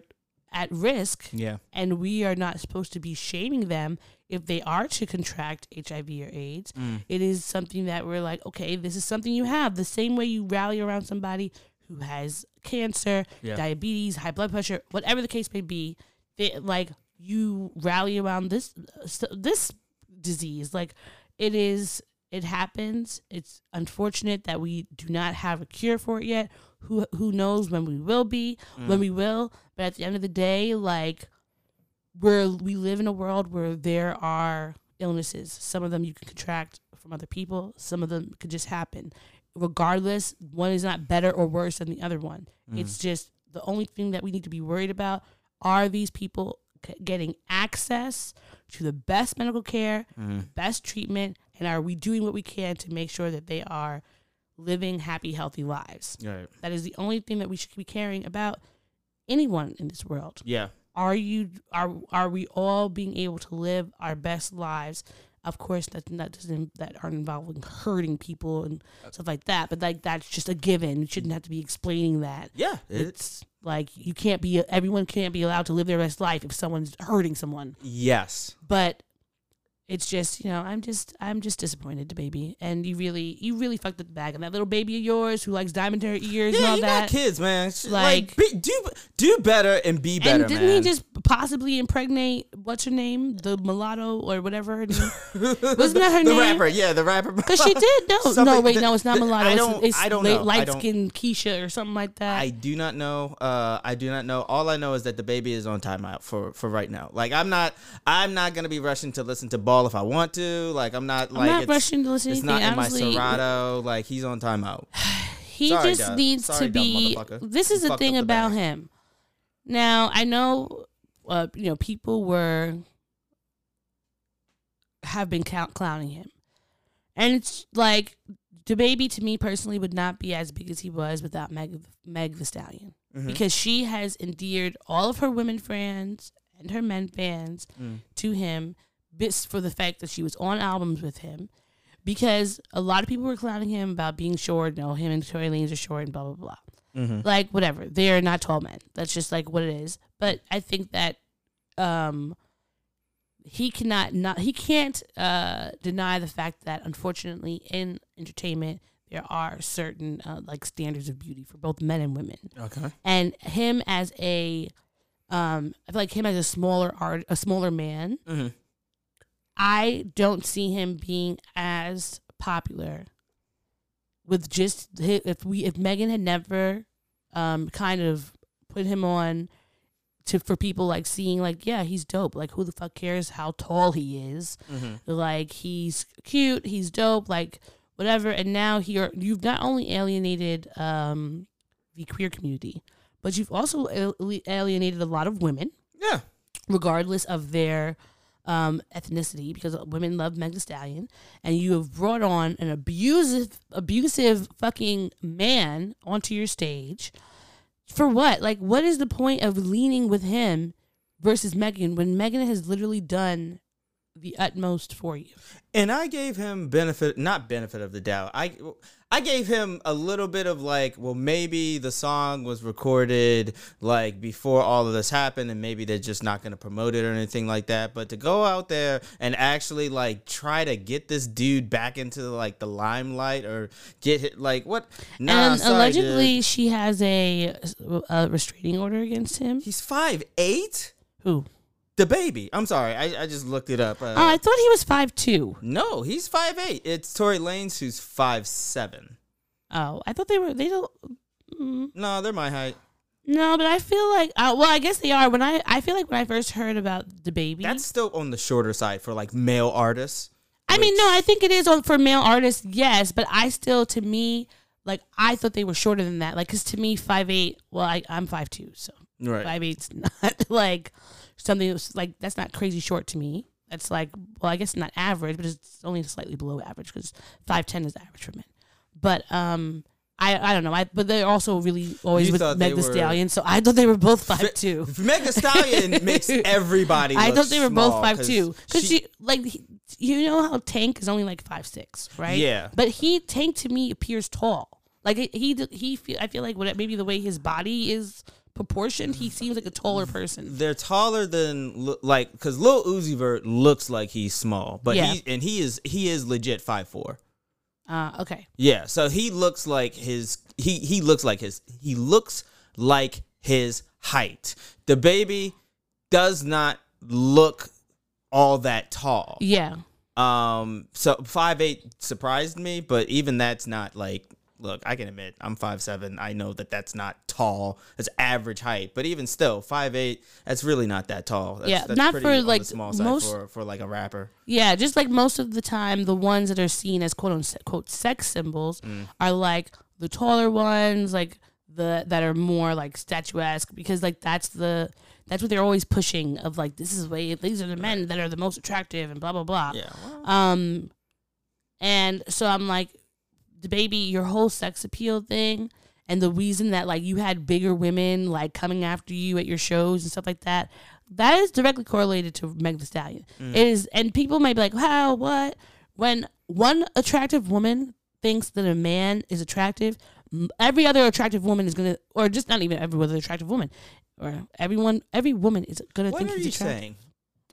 at risk, yeah, and we are not supposed to be shaming them if they are to contract HIV or AIDS. Mm. It is something that we're like, okay, this is something you have. The same way you rally around somebody who has cancer, Yeah. diabetes, high blood pressure, whatever the case may be, they, like you rally around this this disease. Like it is, it happens. It's unfortunate that we do not have a cure for it yet. Who who knows when we will be, mm. when we will. But at the end of the day, like we're we live in a world where there are illnesses. Some of them you can contract from other people. Some of them could just happen. Regardless, one is not better or worse than the other one. Mm. It's just the only thing that we need to be worried about are these people c- getting access to the best medical care, mm. best treatment, and are we doing what we can to make sure that they are living happy, healthy lives? right, That is the only thing that we should be caring about anyone in this world. Yeah, are you are are we all being able to live our best lives? Of course that that doesn't that aren't involving hurting people and stuff like that but like that's just a given. You shouldn't have to be explaining that. Yeah. It's it's like you can't be everyone can't be allowed to live their best life if someone's hurting someone. Yes, but it's just you know i'm just i'm just disappointed baby and you really you really fucked up the bag and that little baby of yours who likes diamond hair ears and yeah. all You that got kids, man. Like- Like, be, do do better and be better, and didn't man. he just possibly impregnate what's her name, the mulatto or whatever her name? Wasn't that her name? the name? rapper? Yeah, the rapper. Because she did. No, no, wait, that- no, it's not mulatto. I don't. It's, I don't know. Light skinned Keisha or something like that. I do not know. Uh, I do not know. All I know is that the baby is on timeout for for right now. Like I'm not. I'm not gonna be rushing to listen to Ball if I want to. Like I'm not. like I'm not rushing to listen to It's anything. not in my Serato. Like he's on timeout. he Sorry, just needs sorry, to be. This is You the thing the about bag. him. Now I know, uh, you know, people were have been count clowning him, and it's like the baby to me personally would not be as big as he was without Meg Meg Thee Stallion Mhm. because she has endeared all of her women fans and her men fans Mm. to him bits for the fact that she was on albums with him because a lot of people were clowning him about being short. No, him and Tory Lanez are short and blah blah blah. Mhm. Like whatever, they are not tall men. That's just like what it is. But I think that um, he cannot not he can't uh, deny the fact that unfortunately in entertainment there are certain uh, like standards of beauty for both men and women Okay. and him as a Um, I feel like him as a smaller art, a smaller man. hmm I don't see him being as popular with just if we if Megan had never um kind of put him on to for people like seeing like yeah he's dope. Like who the fuck cares how tall he is? Hmm like he's cute he's dope like whatever. And now here you've not only alienated um the queer community but you've also al- alienated a lot of women. Yeah. regardless of their um, ethnicity, because women love Meg Thee Stallion, and you have brought on an abusive, abusive fucking man onto your stage. For what? Like, what is the point of leaning with him versus Megan when Megan has literally done the utmost for you? And I gave him benefit, not benefit of the doubt. I I gave him a little bit of like, well, maybe the song was recorded like before all of this happened, and maybe they're just not going to promote it or anything like that. But to go out there and actually like try to get this dude back into like the limelight or get hit, like what? Nah, and sorry, allegedly, dude. she has a, a restraining order against him. he's five eight. Who? The baby. I'm sorry, I, I just looked it up. Uh, Oh, I thought he was five two. no, he's five eight. It's Tory Lanez who's five seven. Oh, I thought they were. They don't. Mm, No, they're my height. No, but I feel like uh, well, I guess they are. When I I feel like when I first heard about the baby, That's still on the shorter side for like male artists. I mean, no, I think it is on for male artists, yes, but I still, to me, like I thought they were shorter than that. Like, cause to me, five eight. Well, I I'm five two, so Right. five eight's not like something that's like that's not crazy short to me. That's like well, I guess not average, but it's only slightly below average because five ten is average for men. But um. I, I don't know. I but they're also really always You with thought Meg they the were- Stallion, so I thought they were both five two. Meg Thee Stallion makes everybody. I look thought they were both small five two. Because she- she, like, he- you know how Tank is only like five six, right? Yeah. But he Tank to me appears tall. Like he he, he feel, I feel like what maybe the way his body is proportioned, he seems like a taller person. they're taller than like because Lil Uzi Vert looks like he's small, but Yeah. he and he is he is legit five four. Uh, okay. Yeah, so he looks like his he he looks like his he looks like his height. The baby does not look all that tall. Yeah. Um, so five eight surprised me, but even that's not like. Look, I can admit I'm five seven. I know that that's not tall. That's average height, but even still, five eight. That's really not that tall. That's, Yeah, that's not pretty for, like, small side most- for for like a rapper. Yeah, just like most of the time, the ones that are seen as quote unquote sex symbols Mm. are like the taller ones, like the that are more like statuesque, because like that's the that's what they're always pushing of like this is way these are the men that are the most attractive and blah blah blah. Yeah. well, Um, and so I'm like, the baby, your whole sex appeal thing, and the reason that like you had bigger women like coming after you at your shows and stuff like that, that is directly correlated to Meg Thee Stallion. Mm. It is, and people might be like, "How? What?" When one attractive woman thinks that a man is attractive, every other attractive woman is gonna, or just not even every other attractive woman, or everyone, every woman is gonna what think are he's you attractive. saying?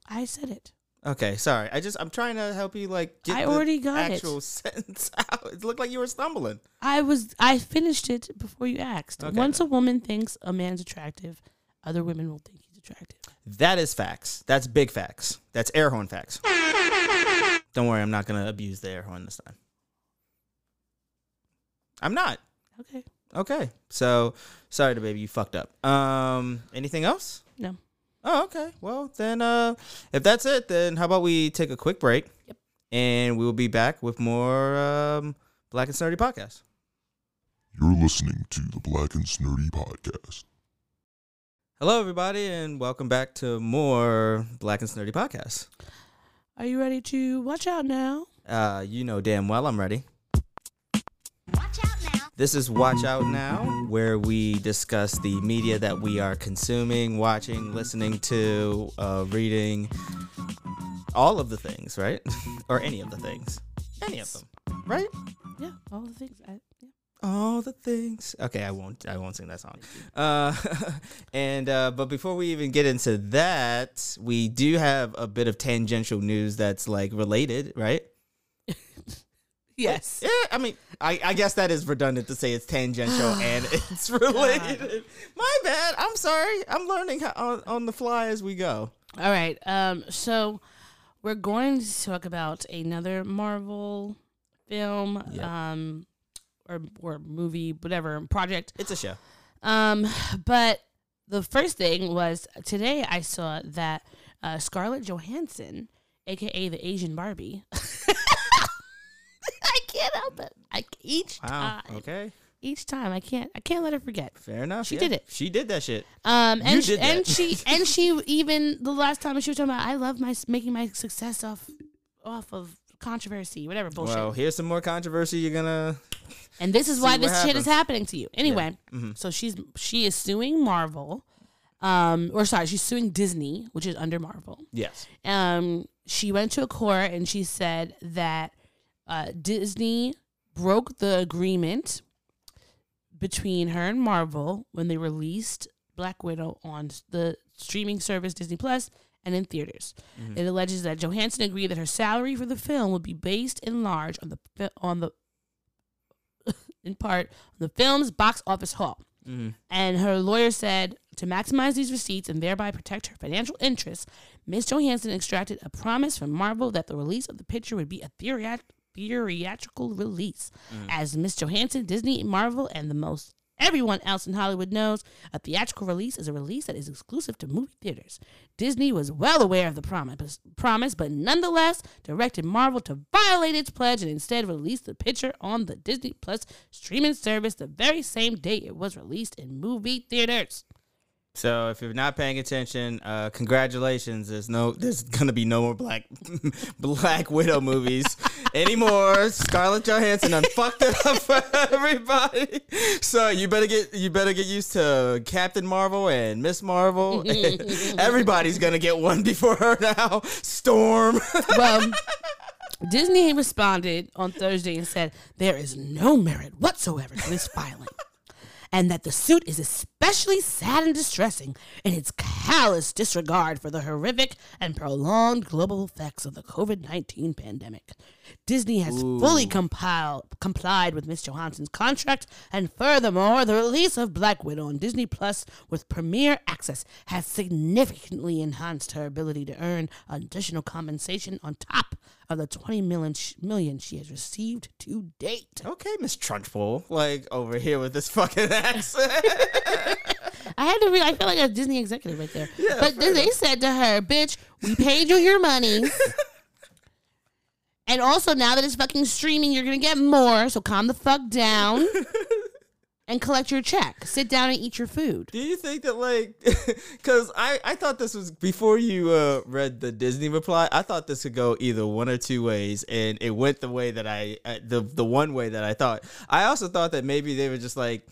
I said it. Okay, sorry. I just I'm trying to help you like get I the already got it. actual sentence out. It looked like you were stumbling. I was I finished it before you asked. Okay. Once a woman thinks a man's attractive, other women will think he's attractive. That is facts. That's big facts. That's air horn facts. Don't worry, I'm not gonna abuse the air horn this time. I'm not. Okay. Okay. So sorry to baby, you fucked up. Um anything else? No. Oh, okay. Well then uh if that's it, then how about we take a quick break? Yep. And we'll be back with more um Black and Snurdy podcast. You're listening to the Black and Snurdy Podcast. Hello everybody and welcome back to more Black and Snurdy podcast. Are you ready to watch out now? Uh you know damn well I'm ready. Watch out now. This is Watch Out Now, where we discuss the media that we are consuming, watching, listening to, uh, reading, all of the things, right? or any of the things. Any of them, right? Yeah, all the things. I, yeah. All the things. Okay, I won't. I won't sing that song. Uh, and uh, but before we even get into that, we do have a bit of tangential news that's like related, right? Yes. Yeah, I mean, I, I guess that is redundant to say it's tangential and it's related. My bad. I'm sorry. I'm learning how, on, on the fly as we go. All right. Um. So we're going to talk about another Marvel film, Yeah. um, or or movie, whatever project. It's a show. Um. But the first thing was today I saw that uh, Scarlett Johansson, aka the Asian Barbie. I can't help it. I each Wow. time, Okay. each time I can't I can't let her forget. Fair enough. She yeah. did it. She did that shit. Um, and You she, and she and she even the last time she was talking about I love my making my success off off of controversy, whatever bullshit. Well, here's some more controversy. You're gonna. and this is why what this shit is happening to you. Anyway, Mm-hmm. so she's she is suing Marvel, um, or sorry, she's suing Disney, which is under Marvel. Yes. Um, she went to a court and she said that uh, Disney broke the agreement between her and Marvel when they released Black Widow on the streaming service Disney Plus and in theaters. It alleges that Johansson agreed that her salary for the film would be based in large on the on the in part on the film's box office haul. And her lawyer said to maximize these receipts and thereby protect her financial interests, Ms. Johansson extracted a promise from Marvel that the release of the picture would be a theoria- theatrical release. As Miss Johansson, Disney, Marvel, and the most everyone else in Hollywood knows, a theatrical release is a release that is exclusive to movie theaters. Disney was well aware of the promise, promise, but nonetheless directed Marvel to violate its pledge and instead release the picture on the Disney Plus streaming service the very same day it was released in movie theaters. So if you're not paying attention, uh, congratulations. There's no, there's gonna be no more Black Black Widow movies anymore. Scarlett Johansson done fucked it up for everybody. So you better get, you better get used to Captain Marvel and Miss Marvel. Everybody's gonna get one before her now. Storm. Well, Disney responded on Thursday and said there is no merit whatsoever to this filing. And that the suit is especially sad and distressing in its callous disregard for the horrific and prolonged global effects of the COVID 19 pandemic. Disney has fully compiled, complied with Miss Johansson's contract, and furthermore, the release of Black Widow on Disney Plus with Premier Access has significantly enhanced her ability to earn additional compensation on top of the 20 million, sh- million she has received to date. okay, Miss Trunchbull, like over here with this fucking accent. I had to read, I feel like a Disney executive right there. Yeah, but then they said to her, bitch, we paid you your money. and also, now that it's fucking streaming, you're going to get more. So calm the fuck down and collect your check. Sit down and eat your food. Do you think that like cuz I I thought this was before you uh read the Disney reply, I thought this could go either one or two ways and it went the way that I uh, the the one way that I thought. I also thought that maybe they were just like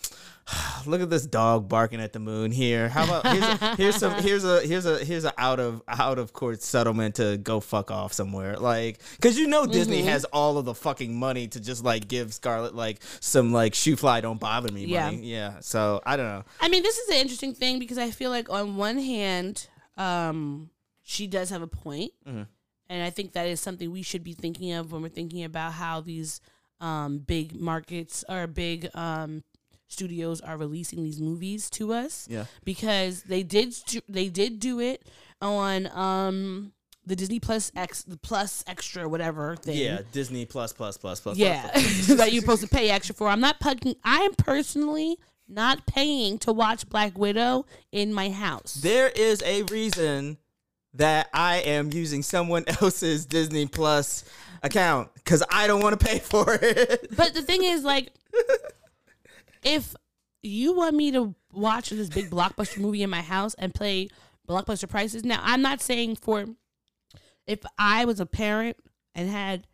Look at this dog barking at the moon here. How about here's, a, here's some here's a here's a here's a out of out of court settlement to go fuck off somewhere. Like cuz you know Disney Mm-hmm. has all of the fucking money to just like give Scarlett like some like shoo fly don't bother me Yeah. money. Yeah. So, I don't know. I mean, this is an interesting thing because I feel like on one hand, um, she does have a point, and I think that is something we should be thinking of when we're thinking about how these um, big markets or big um, studios are releasing these movies to us. Yeah. because they did they did do it on um, the Disney Plus X the Plus Extra whatever thing. Yeah, Disney plus plus plus plus. Yeah, plus, plus. that you're supposed to pay extra for. I'm not putting. I'm personally not paying to watch Black Widow in my house. there is a reason that I am using someone else's Disney Plus account because I don't want to pay for it. But the thing is, like, if you want me to watch this big blockbuster movie in my house and play blockbuster prices, now I'm not saying for if I was a parent and had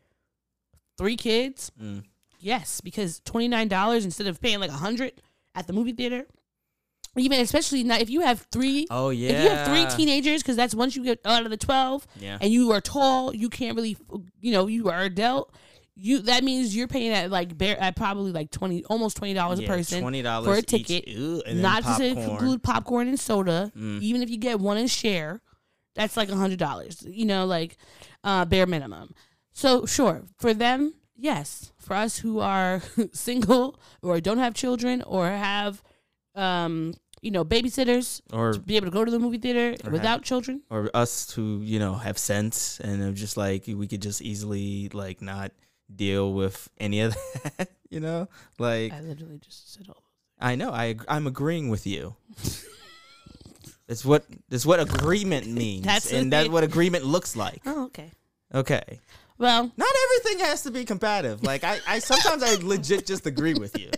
three kids, Mm. yes, because twenty nine dollars instead of paying like a hundred at the movie theater. Even especially now, if you have three, Oh yeah, if you have three teenagers, because that's once you get out of the twelve, Yeah. and you are tall, you can't really, you know, you are adult. You that means you're paying at like bare at probably like twenty, almost twenty dollars a person twenty dollars for a each. ticket. Ew, and then not to include popcorn and soda. Mm. Even if you get one and share, that's like a hundred dollars. You know, like uh, bare minimum. So sure for them, yes, for us who are single or don't have children or have, um, you know, babysitters Or to be able to go to the movie theater without have- children. or us who you know have sense and are just like we could just easily like not deal with any of that. You know, like I literally just said all. I know I I'm agreeing with you. It's what it's what agreement means, That's and that's what agreement looks like. Oh, okay. Okay, Well, not everything has to be combative. Like I, I sometimes I legit just agree with you.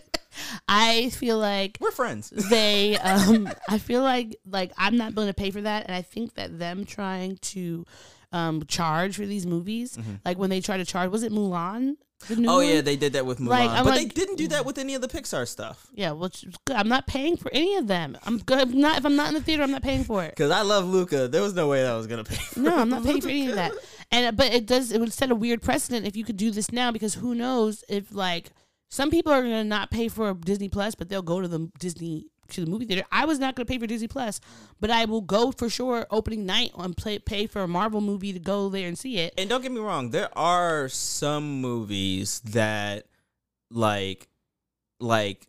I feel like We're friends. they um I feel like like I'm not willing to pay for that and I think that them trying to um charge for these movies like when they try to charge was it Mulan the new Mm-hmm. Oh one? yeah, they did that with Mulan, Like, but like- they didn't do that with any of the Pixar stuff. yeah which is good. I'm not paying for any of them I'm good I'm not if I'm not in the theater I'm not paying for it Because I love Luca, there was no way that I was gonna pay. For no I'm not paying for any of that and uh, but it does it would set a weird precedent if you could do this now because who knows if like some people are gonna not pay for Disney Plus but they'll go to the Disney to the movie theater. I was not gonna pay for Disney Plus, but I will go for sure opening night and play pay for a Marvel movie to go there and see it. And don't get me wrong, there are some movies that like like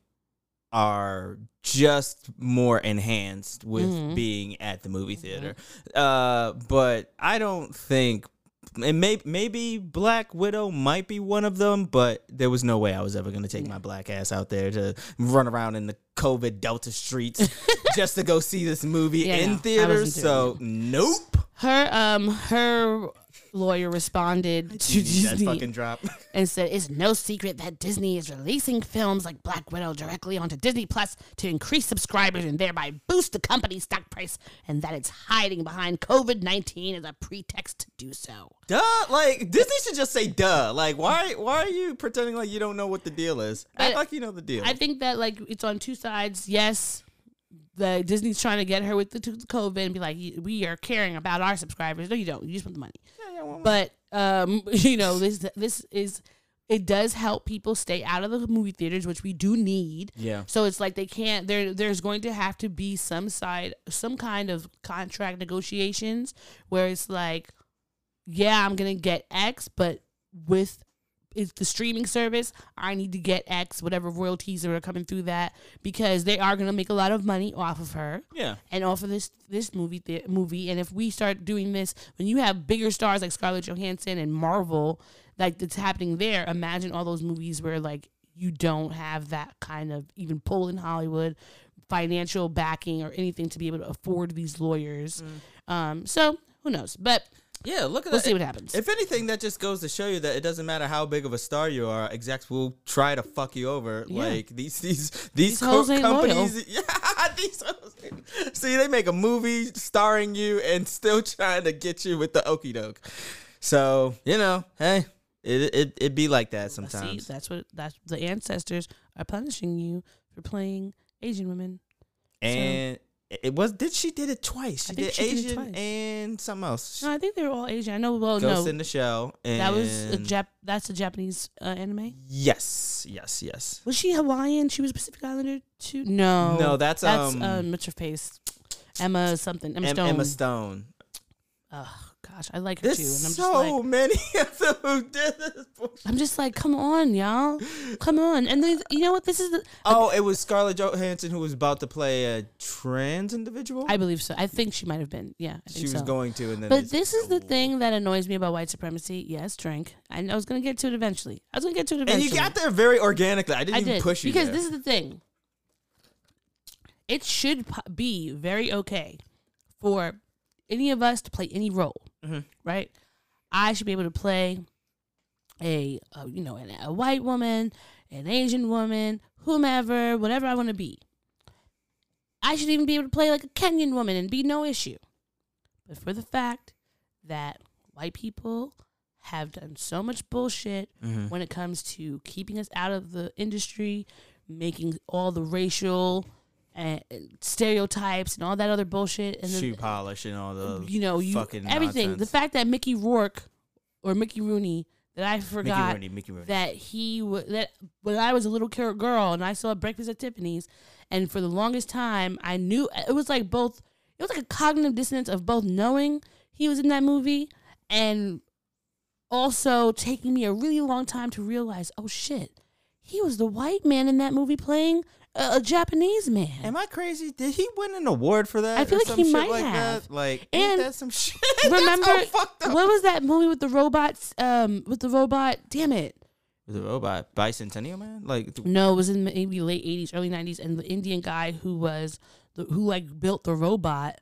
are just more enhanced with Mhm. being at the movie theater. Uh but I don't think and may, maybe Black Widow might be one of them, but there was no way I was ever going to take my black ass out there to run around in the COVID Delta streets just to go see this movie Yeah, in theaters. So, nope. Her um her lawyer responded to Disney fucking drop. and said it's no secret that Disney is releasing films like Black Widow directly onto Disney Plus to increase subscribers and thereby boost the company's stock price, and that it's hiding behind COVID nineteen as a pretext to do so. Duh, like Disney should just say duh. Like why why are you pretending like you don't know what the deal is? Act I- like you know the deal. I think that like it's on two sides. Yes, the Disney's trying to get her with the t- COVID and be like, we are caring about our subscribers. No, you don't. You just want the money. Yeah, yeah, But um, you know, this this is it does help people stay out of the movie theaters, which we do need. Yeah. So it's like they can't. There, there's going to have to be some side, some kind of contract negotiations where it's like, yeah, I'm gonna get X, but with it's the streaming service, I need to get X, whatever royalties that are coming through that, because they are gonna make a lot of money off of her yeah. and off of this this movie the movie. And if we start doing this, when you have bigger stars like Scarlett Johansson and Marvel, like that's happening there, imagine all those movies where like you don't have that kind of even pull in Hollywood financial backing or anything to be able to afford these lawyers. Um, so who knows? But Yeah, look at we'll that. see what happens. If anything, that just goes to show you that it doesn't matter how big of a star you are, execs will try to fuck you over. Yeah. Like these these these, These co- companies. Yeah, these hoes See, they make a movie starring you and still trying to get you with the okey doke. So you know, hey, it it it be like that See, sometimes. that's what that's the ancestors are punishing you for playing Asian women. and it was did she did it twice? She did she Asian twice. and something else. No, I think they were all Asian. I know. Well, Ghost no, in the Shell. And that was a Jap. That's a Japanese uh, anime. Yes, yes, yes. Was she Hawaiian? She was Pacific Islander too. No, No, that's, that's um, um, what's her face? Emma something. Emma Stone. Emma Stone. Oh gosh, I like her There's too. And I'm so just like, many of them who did this. bullshit. I'm just like, come on, y'all, come on. And then you know what? This is the. Oh, it was Scarlett Johansson who was about to play a trans individual. I believe so. I think she might have been. Yeah, I think she was so. going to, and then But this is the thing that annoys me about white supremacy. Yes, drink. I, I was gonna get to it eventually. I was gonna get to it and eventually. you got there very organically. I didn't I even did push you because there. this is the thing. It should be very okay for any of us to play any role, Mhm. right? I should be able to play a, a you know an, a white woman, an Asian woman, whomever, whatever I want to be. I should even be able to play like a Kenyan woman and be no issue. But for the fact that white people have done so much bullshit Mhm. when it comes to keeping us out of the industry, making all the racial and uh, stereotypes and all that other bullshit, and shoe then, polish and all the you know, you fucking everything. The fact that Mickey Rourke or Mickey Rooney that I Mickey forgot Rooney, Mickey Rooney. that he w- that when I was a little girl and I saw Breakfast at Tiffany's, and for the longest time I knew it was like both. It was like a cognitive dissonance of both knowing he was in that movie and also taking me a really long time to realize, oh shit, he was the white man in that movie playing a, a Japanese man. Am I crazy? Did he win an award for that? I feel like he might like have. That? Like, And that some shit? Remember fucked up. what was that movie with the robots? Um, with the robot. Damn it. the robot bicentennial man? Like, th- No, it was in maybe late eighties, early nineties, and the Indian guy who was the, who like built the robot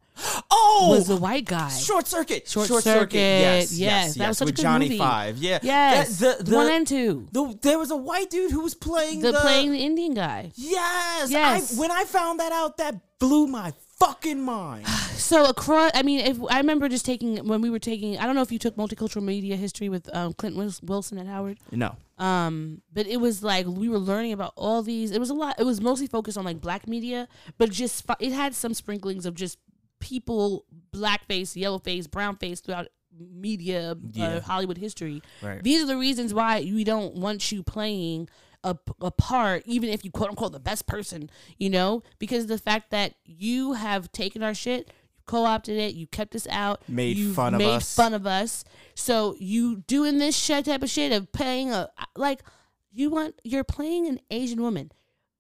oh, was the white guy. Short Circuit. Short Circuit. Circuit, Yes, yes, yes, that was such a with good Johnny movie. Five. Yeah. Yes, That- the, one the, and two. the, there was a white dude who was playing The, the, playing the Indian guy. Yes. Yes. I, when I found that out, that blew my fucking mind. So across, I mean, if I remember just taking when we were taking, I don't know if you took multicultural media history with um, Clint Wils- Wilson at Howard. no. Um, but it was like we were learning about all these. It was a lot. It was mostly focused on like black media, but just fi- it had some sprinklings of just people, blackface, yellowface, brownface throughout media, Yeah. uh, Hollywood history. Right. These are the reasons why we don't want you playing a, a part, even if you quote unquote the best person, you know, because the fact that you have taken our shit. Co-opted it. You kept us out. Made you've fun of made us. Fun of us. So you doing this shit type of shit of playing a like you want you're playing an Asian woman.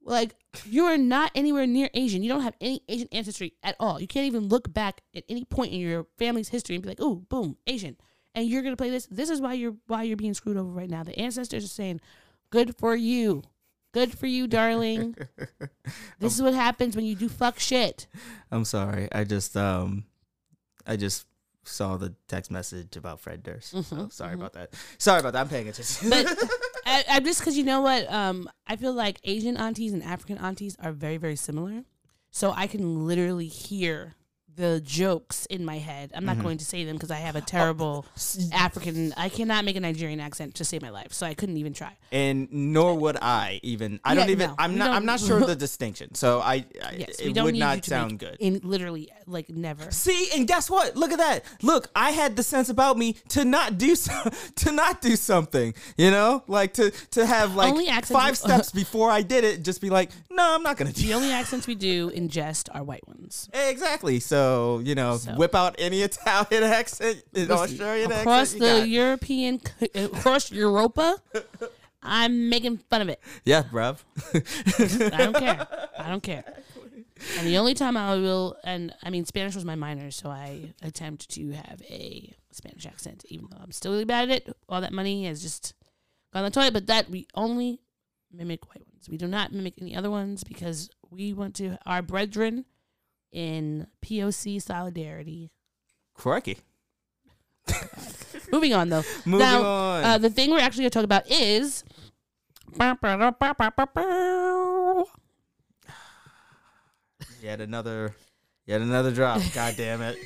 Like you are not anywhere near Asian. You don't have any Asian ancestry at all. You can't even look back at any point in your family's history and be like, "Oh, boom, Asian." And you're gonna play this. This is why you're why you're being screwed over right now. The ancestors are saying, "Good for you, good for you, darling." this is what happens when you do fuck shit. I'm sorry. I just um, I just saw the text message about Fred Durst. So sorry about that. Sorry about that. I'm paying attention. Mm-hmm, But I, I'm just because you know what? Um, I feel like Asian aunties and African aunties are very, very similar. So I can literally hear the jokes in my head. I'm Mm-hmm. not going to say them because I have a terrible African. I cannot make a Nigerian accent to save my life, so I couldn't even try. and nor would I even. I Yeah, don't even. no, I'm not. I'm don't- sure of the distinction. So I. I Yes, it don't would need not you to sound good. In literally, like never. See, and guess what? Look at that. Look, I had the sense about me to not do so, to not do something. You know, like to to have like Only accents- five steps before I did it. Just be like, no, I'm not gonna do. The only accents we do in jest are white ones. Exactly. So you know, So. whip out any Italian accent, an Australian across accent. the. European, across Europa, I'm making fun of it. yeah, bruv. I don't care. I don't care. And the only time I will, and I mean, Spanish was my minor, so I attempt to have a Spanish accent, even though I'm still really bad at it. All that money has just gone the toilet, but that we only mimic white ones. We do not mimic any other ones because we want to, our brethren in POC solidarity. Quirky. Moving on, though. Moving now, on. Uh, the thing we're actually going to talk about is. Yet another, yet another drop. God damn it.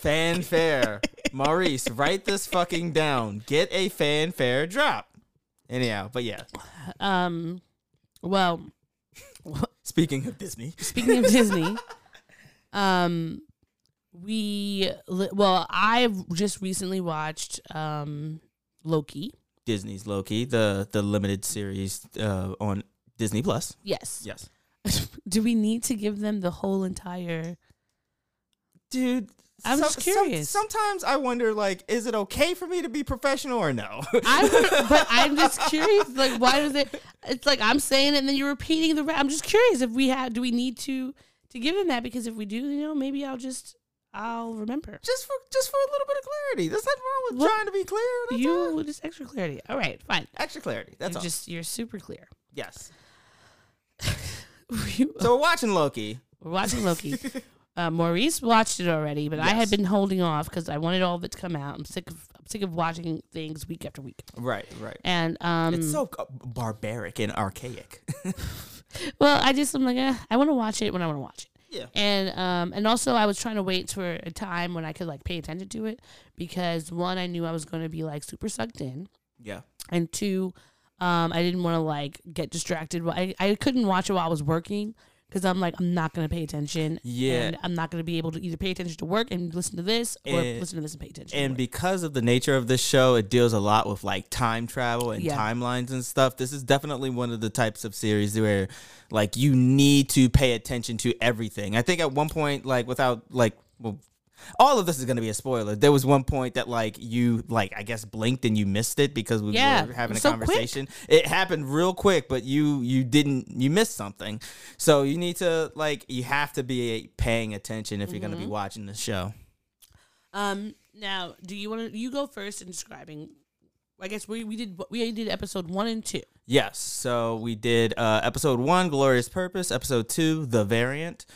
fanfare. Maurice, write this fucking down. Get a fanfare drop. Anyhow, but yeah. Um, well, Speaking of Disney, speaking of Disney, um, we well, I've just recently watched um Loki. Disney's Loki, the the limited series uh, on Disney Plus. Yes. Yes, Do we need to give them the whole entire? dude. I'm some- just curious. some- sometimes I wonder, like, is it okay for me to be professional or no? I would, but I'm just curious. Like, why does it? It's like I'm saying it, and then you're repeating the. I'm just curious if we have. Do we need to to give them that? Because if we do, you know, maybe I'll just I'll remember. just for just for a little bit of clarity. There's nothing wrong with What? trying to be clear. That's You all. with just extra clarity. All right, fine. extra clarity. That's You're all. just you're super clear. yes. So we're watching Loki. We're watching Loki. Uh, Maurice watched it already, but I had Yes. been holding off because I wanted all of it to come out. I'm sick of I'm sick of watching things week after week. Right, right. And um, it's so uh, barbaric and archaic. well, I just I'm like, eh, I want to watch it when I want to watch it. yeah. And um, and also I was trying to wait for a time when I could like pay attention to it because one, I knew I was going to be like super sucked in, Yeah. and two, um, I didn't want to like get distracted. while- I I couldn't watch it while I was working because I'm like I'm not going to pay attention. Yeah. and I'm not going to be able to either pay attention to work and listen to this, or And- listen to this and pay attention. And because of the nature of this show, it deals a lot with like time travel and Yeah. timelines and stuff. This is definitely one of the types of series where like you need to pay attention to everything. I think at one point, like without like well all of this is going to be a spoiler. There was one point that like you like I guess blinked and you missed it because we Yeah, were having a so quick. conversation. It happened real quick, but you you didn't you missed something. So you need to like you have to be paying attention if you're going to be Mm-hmm. watching the show. Um, now, do you want to you go first in describing? I guess we we did we did episode one and two. Yes. So we did uh, episode one, Glorious Purpose. Episode two, The Variant.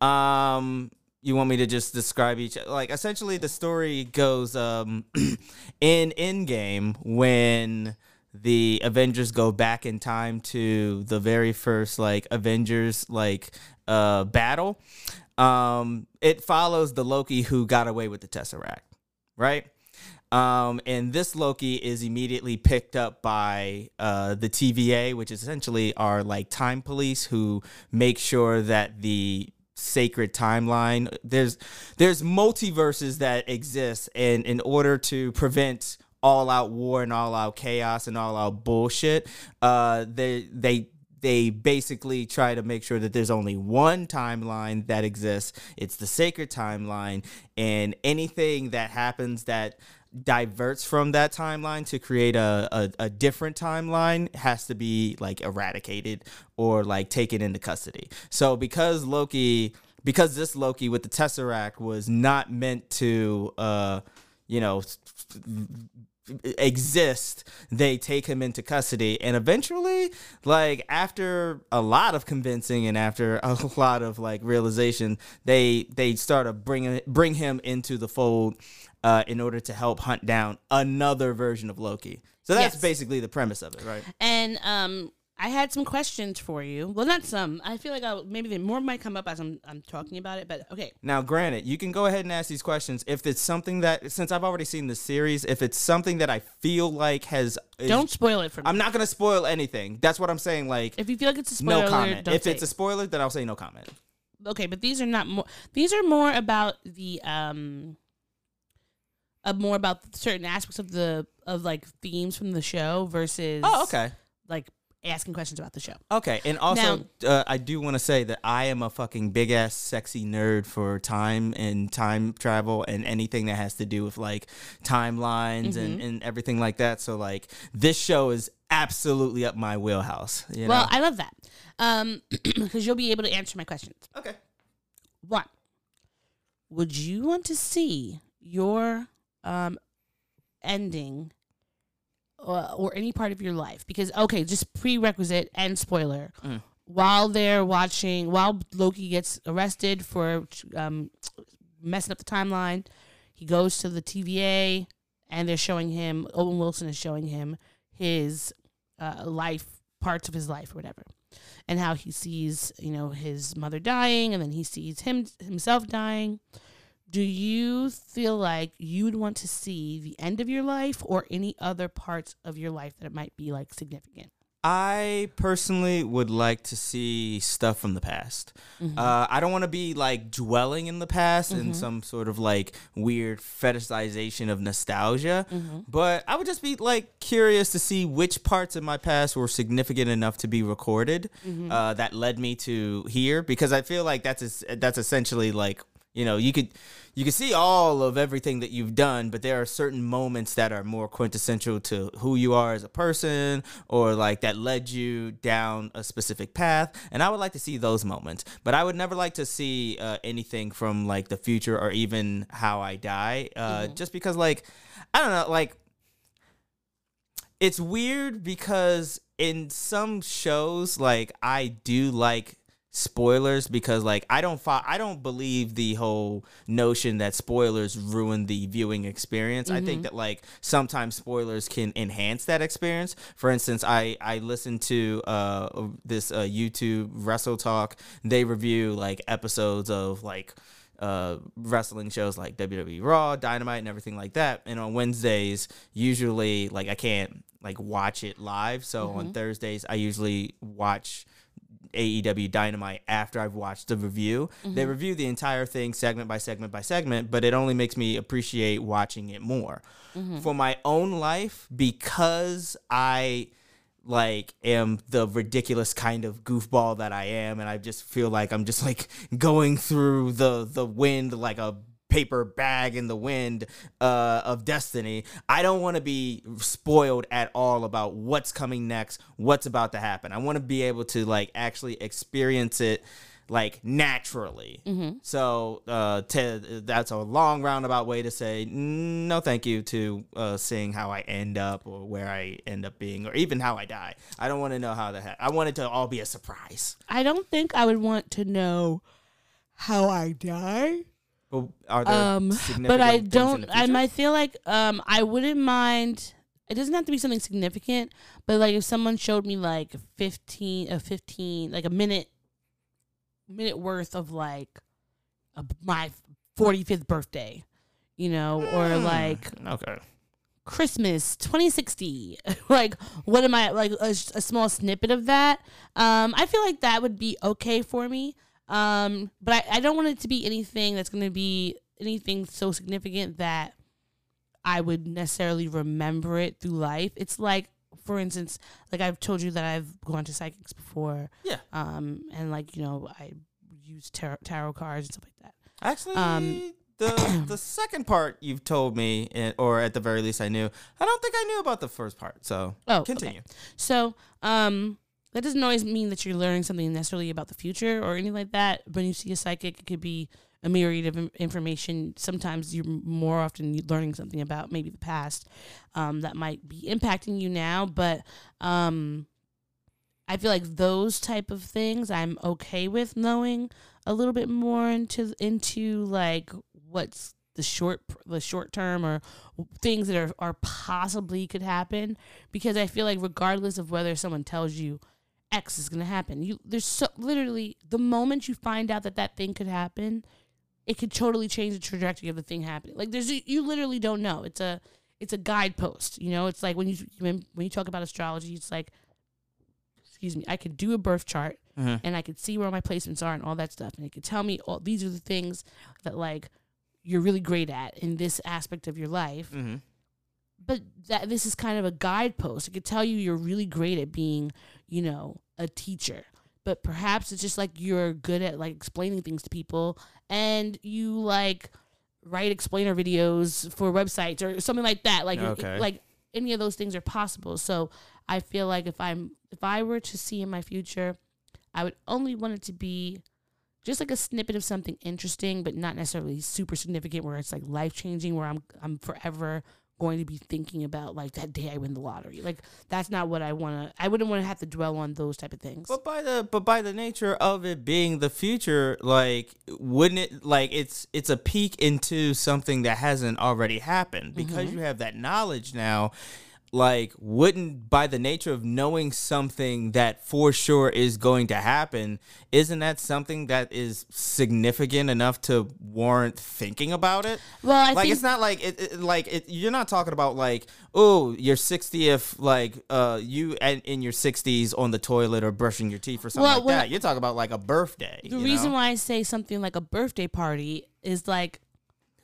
Um, you want me to just describe each? Like, essentially, the story goes um, in Endgame when the Avengers go back in time to the very first like Avengers like uh battle. Um, it follows the Loki who got away with the Tesseract, right? Um, and this Loki is immediately picked up by uh, the TVA, which is essentially our like time police who make sure that the sacred timeline there's there's multiverses that exist and in order to prevent all out war and all out chaos and all out bullshit uh they they they basically try to make sure that there's only one timeline that exists. It's the sacred timeline, and anything that happens that diverts from that timeline to create a, a, a different timeline has to be like eradicated or like taken into custody. So because Loki because this Loki with the Tesseract was not meant to uh you know exist they take him into custody and eventually like after a lot of convincing and after a lot of like realization they they start to bring bring him into the fold uh, in order to help hunt down another version of Loki so that's Yes. basically the premise of it right And um, I had some questions for you. Well, not some. I feel like I'll, maybe more might come up as I'm I'm talking about it. But okay, Now, granted, you can go ahead and ask these questions if it's something that, since I've already seen the series, if it's something that I feel like has. is- don't spoil it for me. I'm not gonna spoil anything. That's what I'm saying. Like, if you feel like it's a spoiler, no comment. If it's a spoiler, then I'll say no comment. okay, but these are not more. These are more about the um, uh, more about certain aspects of the of like themes from the show versus. Oh, okay. Like asking questions about the show. Okay, and also uh, I do want to say that I am a fucking big ass sexy nerd for time and time travel and anything that has to do with like timelines and, Mm-hmm. and everything like that. So like this show is absolutely up my wheelhouse. You Well, know? I love that um, because you'll be able to answer my questions. okay. One, would you want to see your um, ending or, or any part of your life? Because, okay, just prerequisite and spoiler. Mm. While they're watching, while Loki gets arrested for um, messing up the timeline, he goes to the TVA and they're showing him, Owen Wilson is showing him his uh, life, parts of his life or whatever and how he sees, you know, his mother dying and then he sees him himself dying. Do you feel like you would want to see the end of your life or any other parts of your life that it might be like significant? I personally would like to see stuff from the past. Uh, I don't want to be like dwelling in the past in some sort of like weird fetishization of nostalgia, but I would just be like curious to see which parts of my past were significant enough to be recorded uh, that led me to here because I feel like that's that's essentially like you know you could you can see all of everything that you've done but there are certain moments that are more quintessential to who you are as a person or like that led you down a specific path and i would like to see those moments. But i would never like to see uh, anything from like the future or even how i die uh, just because like i don't know like it's weird because in some shows like I do like spoilers because like I don't fo- I don't believe the whole notion that spoilers ruin the viewing experience. I think that like sometimes spoilers can enhance that experience. For instance, I I listened to uh this uh YouTube Wrestle Talk. They review like episodes of like uh, wrestling shows like WWE Raw, Dynamite, and everything like that. And on Wednesdays, usually like I can't like watch it live. So on Thursdays, I usually watch AEW Dynamite after I've watched the review. They mm-hmm. review the entire thing segment by segment by segment, but it only makes me appreciate watching it more. Mm-hmm. For my own life, because I like am the ridiculous kind of goofball that I am and I just feel like I'm just like going through the the wind like a paper bag in the wind uh, of destiny. I don't want to be spoiled at all about what's coming next, what's about to happen. I want to be able to like actually experience it like naturally. So uh, to, that's a long roundabout way to say "Mm, no, thank you to uh, seeing how I end up or where I end up being or even how I die. I don't want to know how that. Ha- I want it to all be a surprise. I don't think I would want to know how I die. But are there Um, significant but I don't. I might feel like um, I wouldn't mind. It doesn't have to be something significant, but like if someone showed me like fifteen, a fifteen, like a minute, minute worth of like a, my forty fifth birthday, you know, or Hmm. like okay. Christmas 2060. like, what am I like a, a small snippet of that? Um, I feel like that would be okay for me. Um, but I, I don't want it to be anything that's going to be anything so significant that I would necessarily remember it through life. It's like, for instance, like I've told you that I've gone to psychics before. Yeah. Um, and like you know, I use tarot, tarot cards and stuff like that. Actually, Um, the the second part you've told me, eh, or at the very least I knew. I don't think I knew about the first part. So Oh, okay. continue. So, um, that doesn't always mean that you're learning something necessarily about the future or anything like that. When you see a psychic, it could be a myriad of information. Sometimes you're more often learning something about maybe the past um, that might be impacting you now. But um, I feel like those type of things I'm okay with knowing a little bit more into into like what's the short the short term or things that are, are possibly could happen because I feel like regardless of whether someone tells you X is going to happen, you there's so literally the moment you find out that that thing could happen, it could totally change the trajectory of the thing happening. Like there's you literally don't know. It's a it's a guidepost. You know, it's like when you when, when you talk about astrology, it's like excuse me, I could do a birth chart Mhm. and I could see where my placements are and all that stuff, and it could tell me all these are the things that like you're really great at in this aspect of your life hmm but that this is kind of a guidepost. It could tell you you're really great at being, you know, a teacher. But perhaps it's just like you're good at like explaining things to people and you like write explainer videos for websites or something like that. Like Okay. like any of those things are possible. So I feel like if I'm if I were to see in my future, I would only want it to be just like a snippet of something interesting, but not necessarily super significant where it's like life changing, where I'm I'm forever going to be thinking about like that day I win the lottery. Like that's not what I want to. I wouldn't want to have to dwell on those type of things. But by the but by the nature of it being the future, like wouldn't it like it's it's a peek into something that hasn't already happened because Mm-hmm. you have that knowledge now. Like wouldn't by the nature of knowing something that for sure is going to happen, isn't that something that is significant enough to warrant thinking about it? Well, I like think it's not like it, it like it, you're not talking about like oh your 60th like uh you and in your 60s on the toilet or brushing your teeth or something Well, like that I- you're talking about like a birthday the reason know? why I say something like a birthday party is like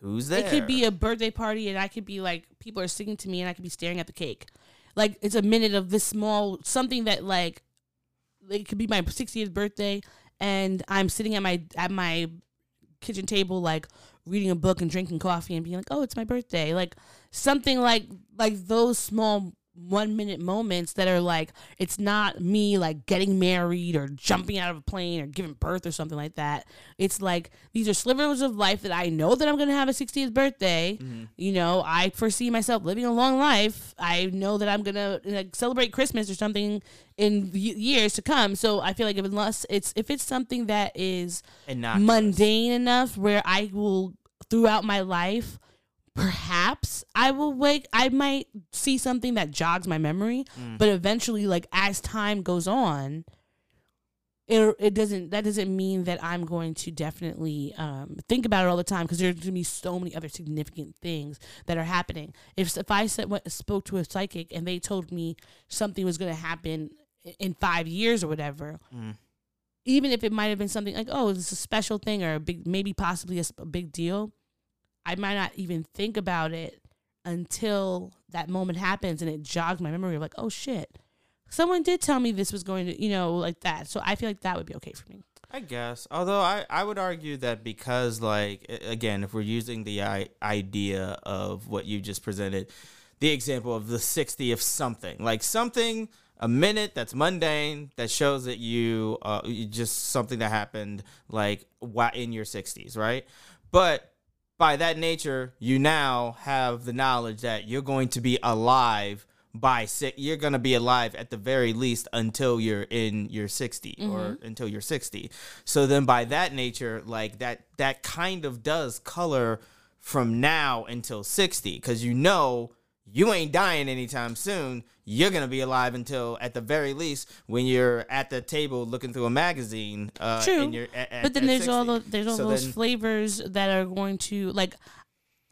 who's there it could be a birthday party and I could be like people are singing to me and I could be staring at the cake. Like it's a minute of this small something that like it could be my 60th birthday and I'm sitting at my at my kitchen table like reading a book and drinking coffee and being like, "Oh, it's my birthday." Like something like like those small 1 minute moments that are like it's not me like getting married or jumping out of a plane or giving birth or something like that. It's like these are slivers of life that I know that I'm going to have a 60th birthday. Mm-hmm. You know, I foresee myself living a long life. I know that I'm going to like celebrate Christmas or something in y- years to come. So I feel like if unless it's if it's something that is Innocuous. mundane enough where I will throughout my life perhaps I will wake I might see something that jogs my memory, but eventually like as time goes on it, it doesn't that doesn't mean that I'm going to definitely um, think about it all the time because there's going to be so many other significant things that are happening. If if I said, went, spoke to a psychic and they told me something was going to happen in five years or whatever, even if it might have been something like, oh, it's a special thing or a big, maybe possibly a big deal, I might not even think about it until that moment happens and it jogs my memory of like, oh shit, someone did tell me this was going to, you know, like that. So I feel like that would be okay for me. I guess. Although I, I would argue that because like again, if we're using the I- idea of what you just presented, the example of the 60 of something, like something a minute that's mundane that shows that you uh you just something that happened like in your 60s, right? But by that nature, you now have the knowledge that you're going to be alive by six. You're going to be alive at the very least until you're in your 60 or mm-hmm. until you're 60. So then, by that nature, like that, that kind of does color from now until 60 because you know you ain't dying anytime soon. You're gonna be alive until, at the very least, when you're at the table looking through a magazine. Uh, True. and you're at- at- but then there's all the, there's all So those then- flavors that are going to like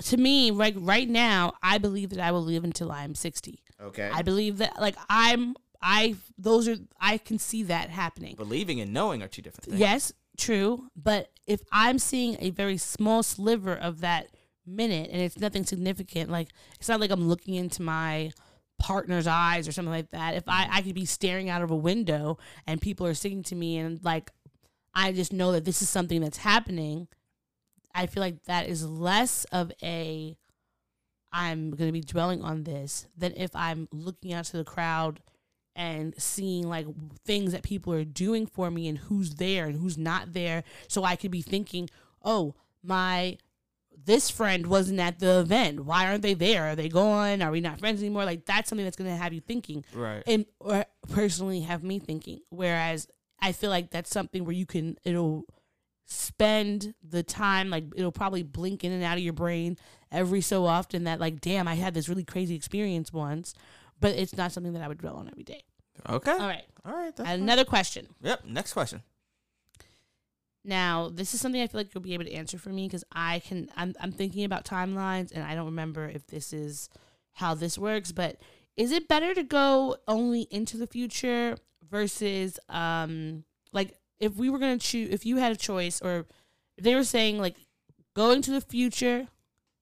to me like right now i believe that i will live until i'm 60 Okay. i believe that like i'm i those are i can see that happening Believing and knowing are two different things. yes true but if i'm seeing a very small sliver of that minute and it's nothing significant like it's not like i'm looking into my partner's eyes or something like that. If i i could be staring out of a window and people are singing to me and like i just know that this is something that's happening i feel like that is less of a i'm going to be dwelling on this than if i'm looking out to the crowd and seeing like things that people are doing for me and who's there and who's not there. So i could be thinking oh my this friend wasn't at the event why aren't they there are they gone are we not friends anymore like that's something that's going to have you thinking Right. and or personally have me thinking whereas i feel like that's something where you can it'll spend the time like it'll probably blink in and out of your brain every so often that like damn i had this really crazy experience once but it's not something that i would dwell on every day Okay. all right All right. And fine. another question Yep. Next question. Now this is something i feel like you'll be able to answer for me because i can I'm, I'm thinking about timelines and i don't remember if this is how this works but is it better to go only into the future versus um like if we were gonna choose if you had a choice or they were saying like going to the future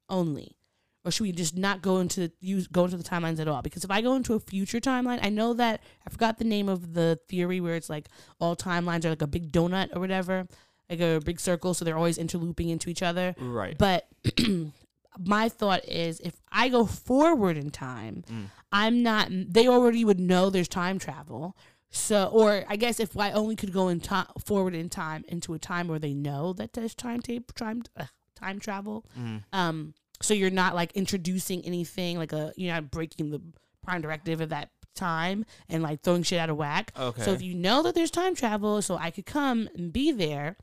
only? Or should we just not go into use go into the timelines at all? Because if i go into a future timeline i know that i forgot the name of the theory where it's like all timelines are like a big donut or whatever like a big circle so they're always interlooping into each other Right. but my thought is if I go forward in time, I'm not, they already would know there's time travel. So, or I guess if I only could go in time forward in time into a time where they know that there's time tape, time, uh, time travel. Um, so you're not like introducing anything like a, you're not breaking the prime directive of that time and like throwing shit out of whack. Okay. So if you know that there's time travel, so I could come and be there,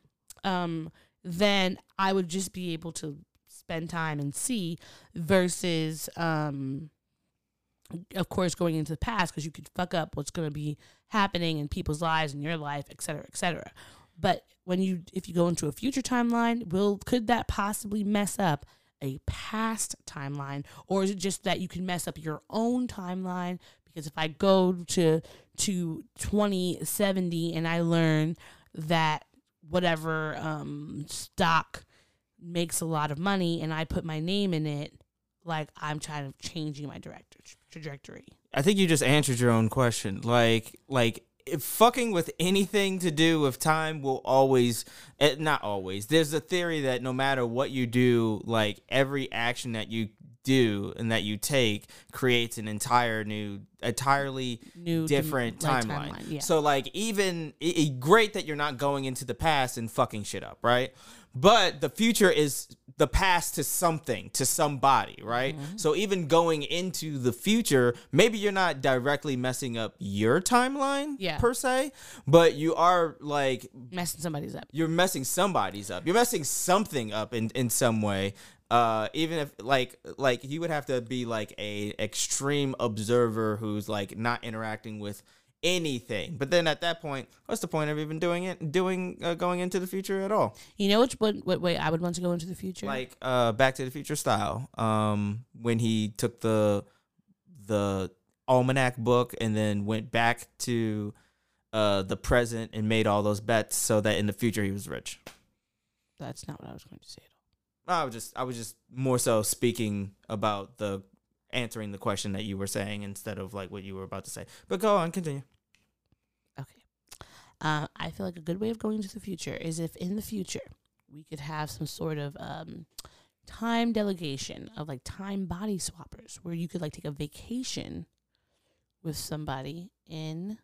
um, then I would just be able to spend time and see versus um of course going into the past because you could fuck up what's going to be happening in people's lives and your life et cetera et cetera. But when you if you go into a future timeline will could that possibly mess up a past timeline? Or is it just that you can mess up your own timeline? Because if i go to to 2070 and i learn that whatever um stock makes a lot of money and i put my name in it like i'm kind of changing my director trajectory I think you just answered your own question. Like, like if fucking with anything to do with time will always, eh, not always. There's a theory that no matter what you do, like every action that you do and that you take creates an entire new, entirely New different timeline. timeline, yeah. So like even i i- great that you're not going into the past and fucking shit up, right? But the future is the past to something, to somebody, right? Mm-hmm. So even going into the future, maybe you're not directly messing up your timeline Yeah. per se, but you are like messing somebody's up you're messing somebody's up. You're messing something up in, in some way. Uh, even if like like you would have to be like a extreme observer who's like not interacting with anything. But then at that point, what's the point of even doing it? Doing uh, going into the future at all? you know which what, what way i would want to go into the future Like uh, Back to the Future style. Um, when he took the the almanac book and then went back to uh the present and made all those bets so that in the future he was rich. that's not what i was going to say at I was just I was just more so speaking about the answering the question that you were saying instead of like what you were about to say. But go on, continue. okay Uh, I feel like a good way of going to the future is if in the future we could have some sort of um, time delegation of like time body swappers where you could like take a vacation with somebody in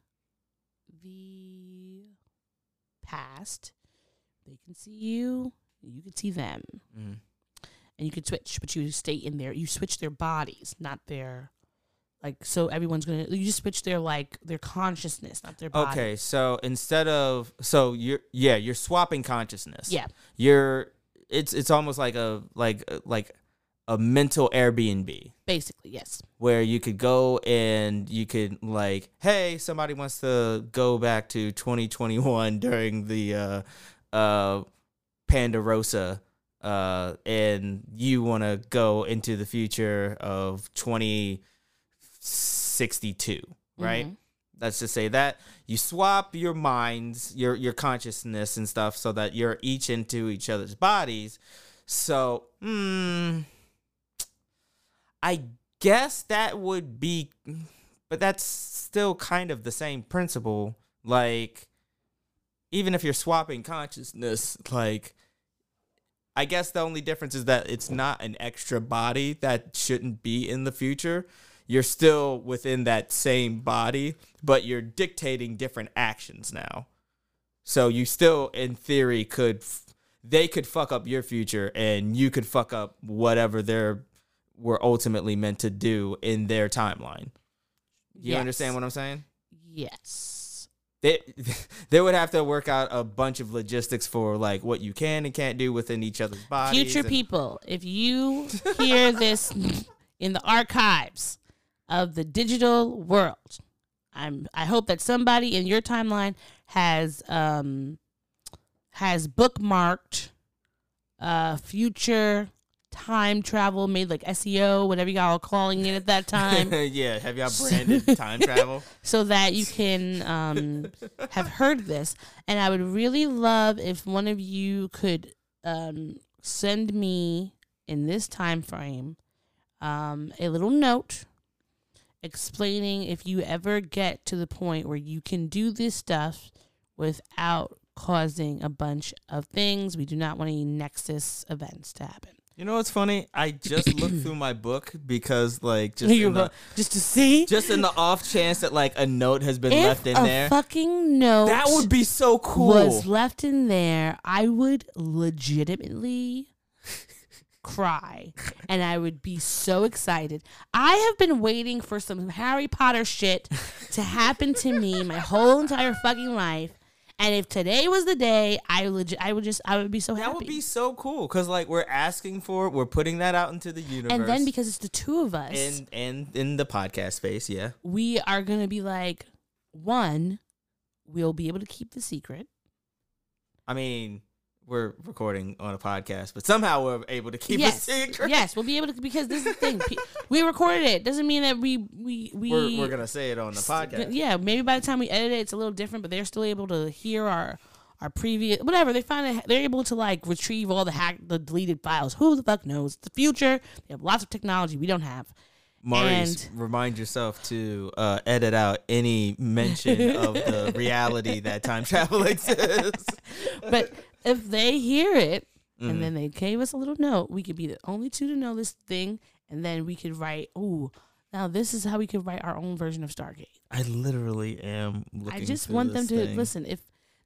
the past. They can see you, you could see them, Mhm. and you could switch, but you stay in there. You switch their bodies, not their like. So everyone's gonna you just switch their like their consciousness, not their body. Okay, so instead of so you're yeah you're swapping consciousness. Yeah. You're it's it's almost like a like like a mental Airbnb Basically, yes. where you could go and you could like hey somebody wants to go back to 2021 during the uh uh Pandarosa uh and you want to go into the future of 2062 right? Mhm. let's just say that you swap your minds your your consciousness and stuff so that you're each into each other's bodies. So hmm i guess that would be but that's still kind of the same principle. Like even if you're swapping consciousness like i guess the only difference is that it's not an extra body that shouldn't be in the future you're still within that same body but you're dictating different actions now so you still in theory could f- they could fuck up your future and you could fuck up whatever they're were ultimately meant to do in their timeline you Yes. understand what i'm saying Yes. They they would have to work out a bunch of logistics for like what you can and can't do within each other's bodies. Future and- people, if you hear this in the archives of the digital world, I'm I hope that somebody in your timeline has um has bookmarked uh future time travel made like SEO, whatever y'all are calling it at that time. yeah, have y'all branded time travel? so that you can um, have heard this. And I would really love if one of you could um, send me in this time frame um, a little note explaining if you ever get to the point where you can do this stuff without causing a bunch of things. We do not want any Nexus events to happen. You know what's funny? I just looked through my book because like just in the, just to see just in the off chance that like a note has been if left in a there. fucking note That would be so cool. was left in there, I would legitimately cry and I would be so excited. I have been waiting for some Harry Potter shit to happen to me my whole entire fucking life. And if today was the day, I legit I would just I would be so happy. that would be so cool because like we're asking for it, we're putting that out into the universe. and then because it's the two of us, and and in the podcast space, yeah. we are gonna be like, one, we'll be able to keep the secret. I mean, we're recording on a podcast, but somehow we're able to keep yes, a secret. yes, we'll be able to because this is the thing. We recorded it. Doesn't mean that we we we We're, we're gonna say it on the podcast. Yeah, maybe by the time we edit it, it's a little different, but they're still able to hear our our previous whatever. They find it. They're able to like retrieve all the hack the deleted files. Who the fuck knows? It's the future. They have lots of technology we don't have. Maurice, And- remind yourself to uh, edit out any mention of the reality that time travel exists. But if they hear it Mhm. and then they gave us a little note, we could be the only two to know this thing, and then we could write. Ooh, now this is how we could write our own version of Stargate. I literally am looking. I just want them to thing. listen. If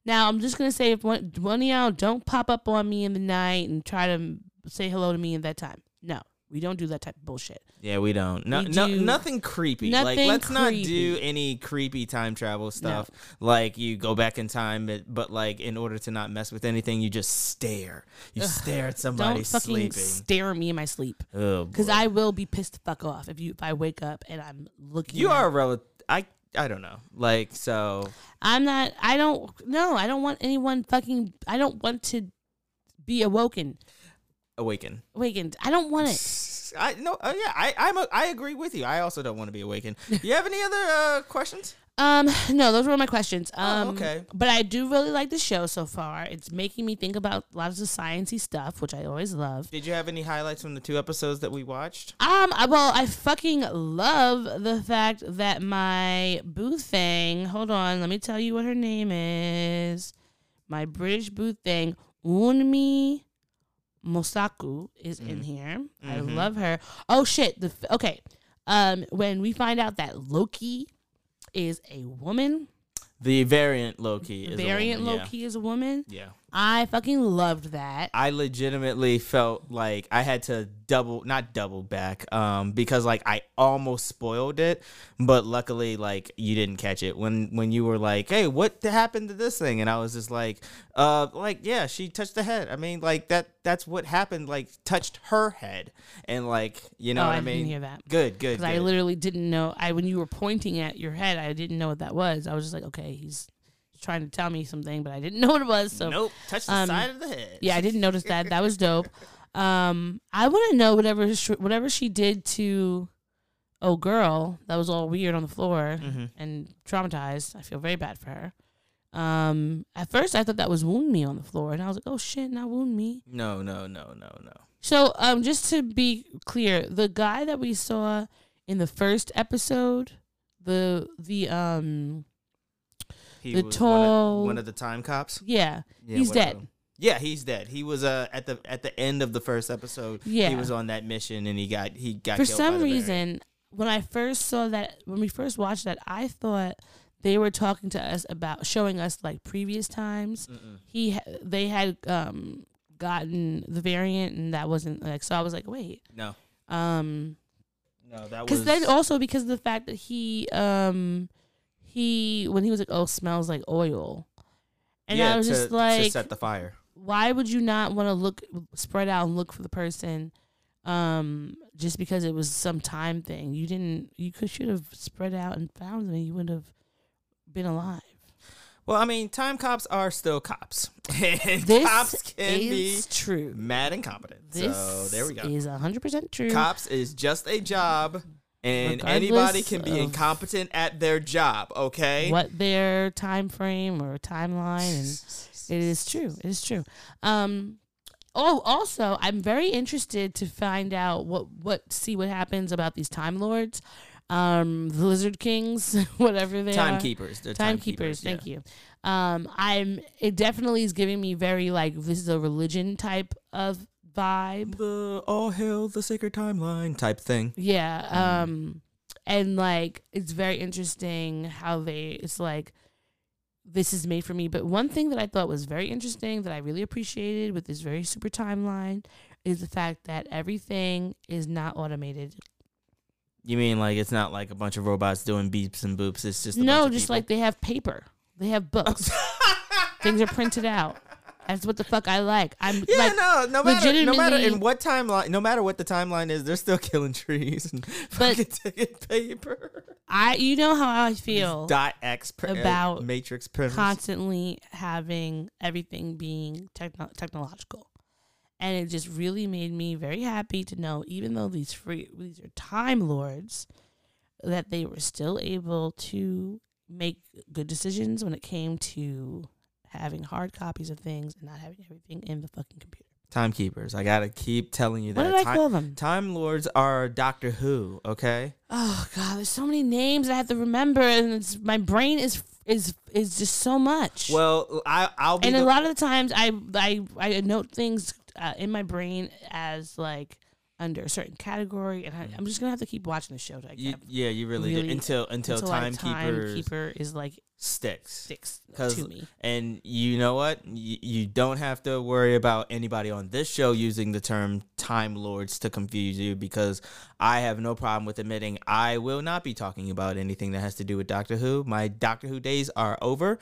now, I'm just gonna say if one, one of y'all don't pop up on me in the night and try to say hello to me at that time. No, we don't do that type of bullshit. Yeah, we don't. No, We no, nothing creepy. like, let's not do any creepy time travel stuff. Like, you go back in time, but, but like, in order to not mess with anything, you just stare. You stare at somebody don't fucking sleeping. stare at me in my sleep oh, because. I will be pissed the fuck off if you if I wake up and I'm looking. You are a relative. I I don't know. Like, so I'm not. I don't. No, I don't want anyone fucking. I don't want to be awoken. awaken. Awakened. I don't want it. I no uh, yeah I I'm a, I agree with you. I also don't want to be awakened. Do you have any other uh, questions? Um, no, those were my questions. Um, Oh, okay. But I do really like the show so far. It's making me think about lots of sciencey stuff, which I always love. Did you have any highlights from the two episodes that we watched? Um, I- well, I fucking love the fact that my boo thing. Hold on, let me tell you what her name is. My British boo thing, Wunmi Mosaku, is in Mm. here. I Mhm. love her. Oh shit! The okay. Um, when we find out that Loki is a woman, The variant Loki. is a variant woman, yeah. Loki is a woman. Yeah. I fucking loved that. I legitimately felt like I had to double, not double back, um, because like I almost spoiled it, but luckily like you didn't catch it when when you were like, "Hey, what happened to this thing?" And I was just like, "Uh, like yeah, she touched the head. I mean, like that that's what happened. Like touched her head, and like you know Oh, what I I didn't mean. hear that. Good, good. Because I literally didn't know. I when you were pointing at your head, I didn't know what that was. I was just like, okay, he's trying to tell me something, but I didn't know what it was. So nope, touched the um, side of the head. yeah, I didn't notice that. That was dope. Um, I want to know whatever sh- whatever she did to oh girl that was all weird on the floor Mhm. and traumatized. I feel very bad for her. Um, at first I thought that was Wunmi on the floor, and I was like, oh shit, not Wunmi. No, no, no, no, no. So, um, just to be clear, the guy that we saw in the first episode, the the um, He The was tall- one of, one of the time cops. yeah, Yeah, he's dead. Yeah, he's dead. He was uh at the at the end of the first episode. Yeah. he was on that mission and he got he got For some reason, when I first saw that, when we first watched that, I thought they were talking to us about showing us like previous times. Mm-mm. He they had um gotten the variant, and that wasn't like. So I was like, wait, No, um, no, that because then also because of the fact that he um he when he was like oh smells like oil. And yeah, i was to, just to like set the fire. why would you not want to look spread out and look for the person um just because it was some time thing? You didn't you could should have spread out and found them and you wouldn't have been alive. Well, I mean, time cops are still cops, and this cops can be true. mad incompetent. this so there we go. is 100% true. Cops is just a job, and Regardless anybody can be incompetent at their job. Okay. what their time frame or timeline and it is true it is true um oh also i'm very interested to find out what what see what happens about these time lords um the lizard kings whatever they are Timekeepers. They're timekeepers yeah. thank you um i'm it definitely is giving me very like this is a religion type of vibe The all hail the sacred timeline type thing. yeah. Um and like it's very interesting how they it's like this is made for me. But one thing that I thought was very interesting that I really appreciated with this very super timeline is the fact that everything is not automated. You mean like it's not like a bunch of robots doing beeps and boops? It's just a no, bunch of just people? like they have paper. They have books. Things are printed out. That's what the fuck I like. I'm Yeah, like no, no matter, no matter in what timeline, no matter what the timeline is, they're still killing trees and But- fucking taking paper. I you know how I feel Dot X uh, about matrix constantly having everything being techno- technological. And it just really made me very happy to know, even though these free these are time lords, that they were still able to make good decisions when it came to having hard copies of things and not having everything in the fucking computer. Timekeepers. I gotta keep telling you that. What did I Time- call them? Time Lords are Doctor Who. Okay. Oh god, there's so many names I have to remember, and it's, my brain is is is just so much. Well, I I'll be and the- a lot of the times I I I note things uh, in my brain as like under a certain category, and I, I'm just gonna have to keep watching the show. To, like, you, yeah, you really, really- until until, until like, timekeeper is like sticks. sticks to me. And you know what? You, you don't have to worry about anybody on this show using the term Time Lords to confuse you because I have no problem with admitting I will not be talking about anything that has to do with Doctor Who. My Doctor Who days are over.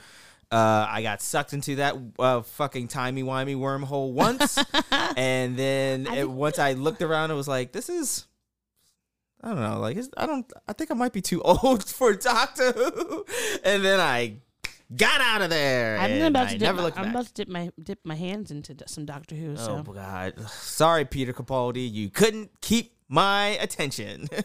Uh, I got sucked into that uh, fucking timey wimey wormhole once, and then I it, once I looked around, it was like, this is. I don't know, like I don't. I think I might be too old for Doctor Who, and then I got out of there. I'm about I to dip. never My, I'm back. about to dip my dip my hands into some Doctor Who. Oh So God! Sorry, Peter Capaldi, you couldn't keep my attention.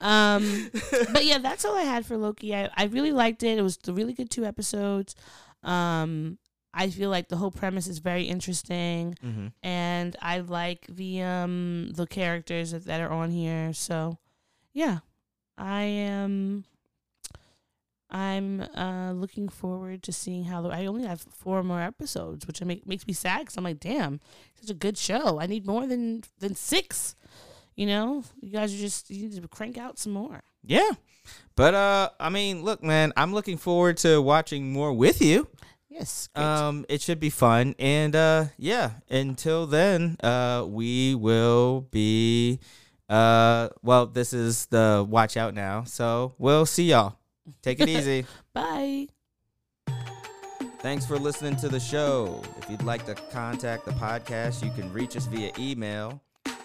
Um, but yeah, that's all I had for Loki. I, I really liked it. It was a really good two episodes. Um, I feel like the whole premise is very interesting, mm-hmm. and I like the um the characters that, that are on here. So, yeah, I am. I'm uh, looking forward to seeing how the, I only have four more episodes, which make, makes me sad because I'm like, damn, such a good show. I need more than than six. You know, you guys are just you need to crank out some more. Yeah. But uh I mean, look, man, I'm looking forward to watching more with you. Yes. Great. Um it should be fun. And uh yeah, until then, uh we will be uh well, this is the watch out now. So, we'll see y'all. Take it easy. Bye. Thanks for listening to the show. If you'd like to contact the podcast, you can reach us via email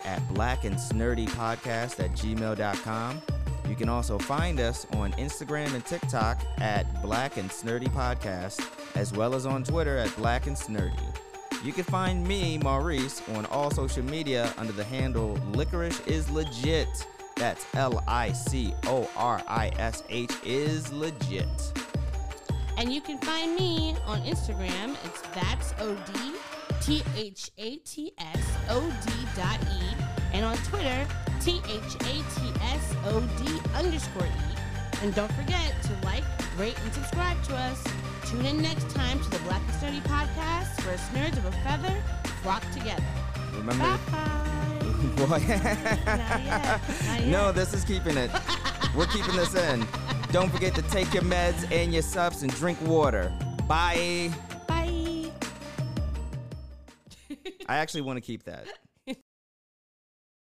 at blackandsnerdypodcast at gmail.com. You can also find us on Instagram and TikTok at Black and Snurdy Podcast, as well as on Twitter at Black and Snurdy. You can find me, Maurice, on all social media under the handle Licorish is Legit. That's L I C O R I S H is legit. And you can find me on Instagram. It's that's od t h a t s o d dot e, and on Twitter t h a t s o d underscore e. And don't forget to like, rate, and subscribe to us. Tune in next time to the Black and Sturdy podcast, where nerds of a feather flock together. Remember? Boy. Not yet. Not No, this is keeping it. We're keeping this in. Don't forget to take your meds and your subs and drink water. Bye. I actually want to keep that.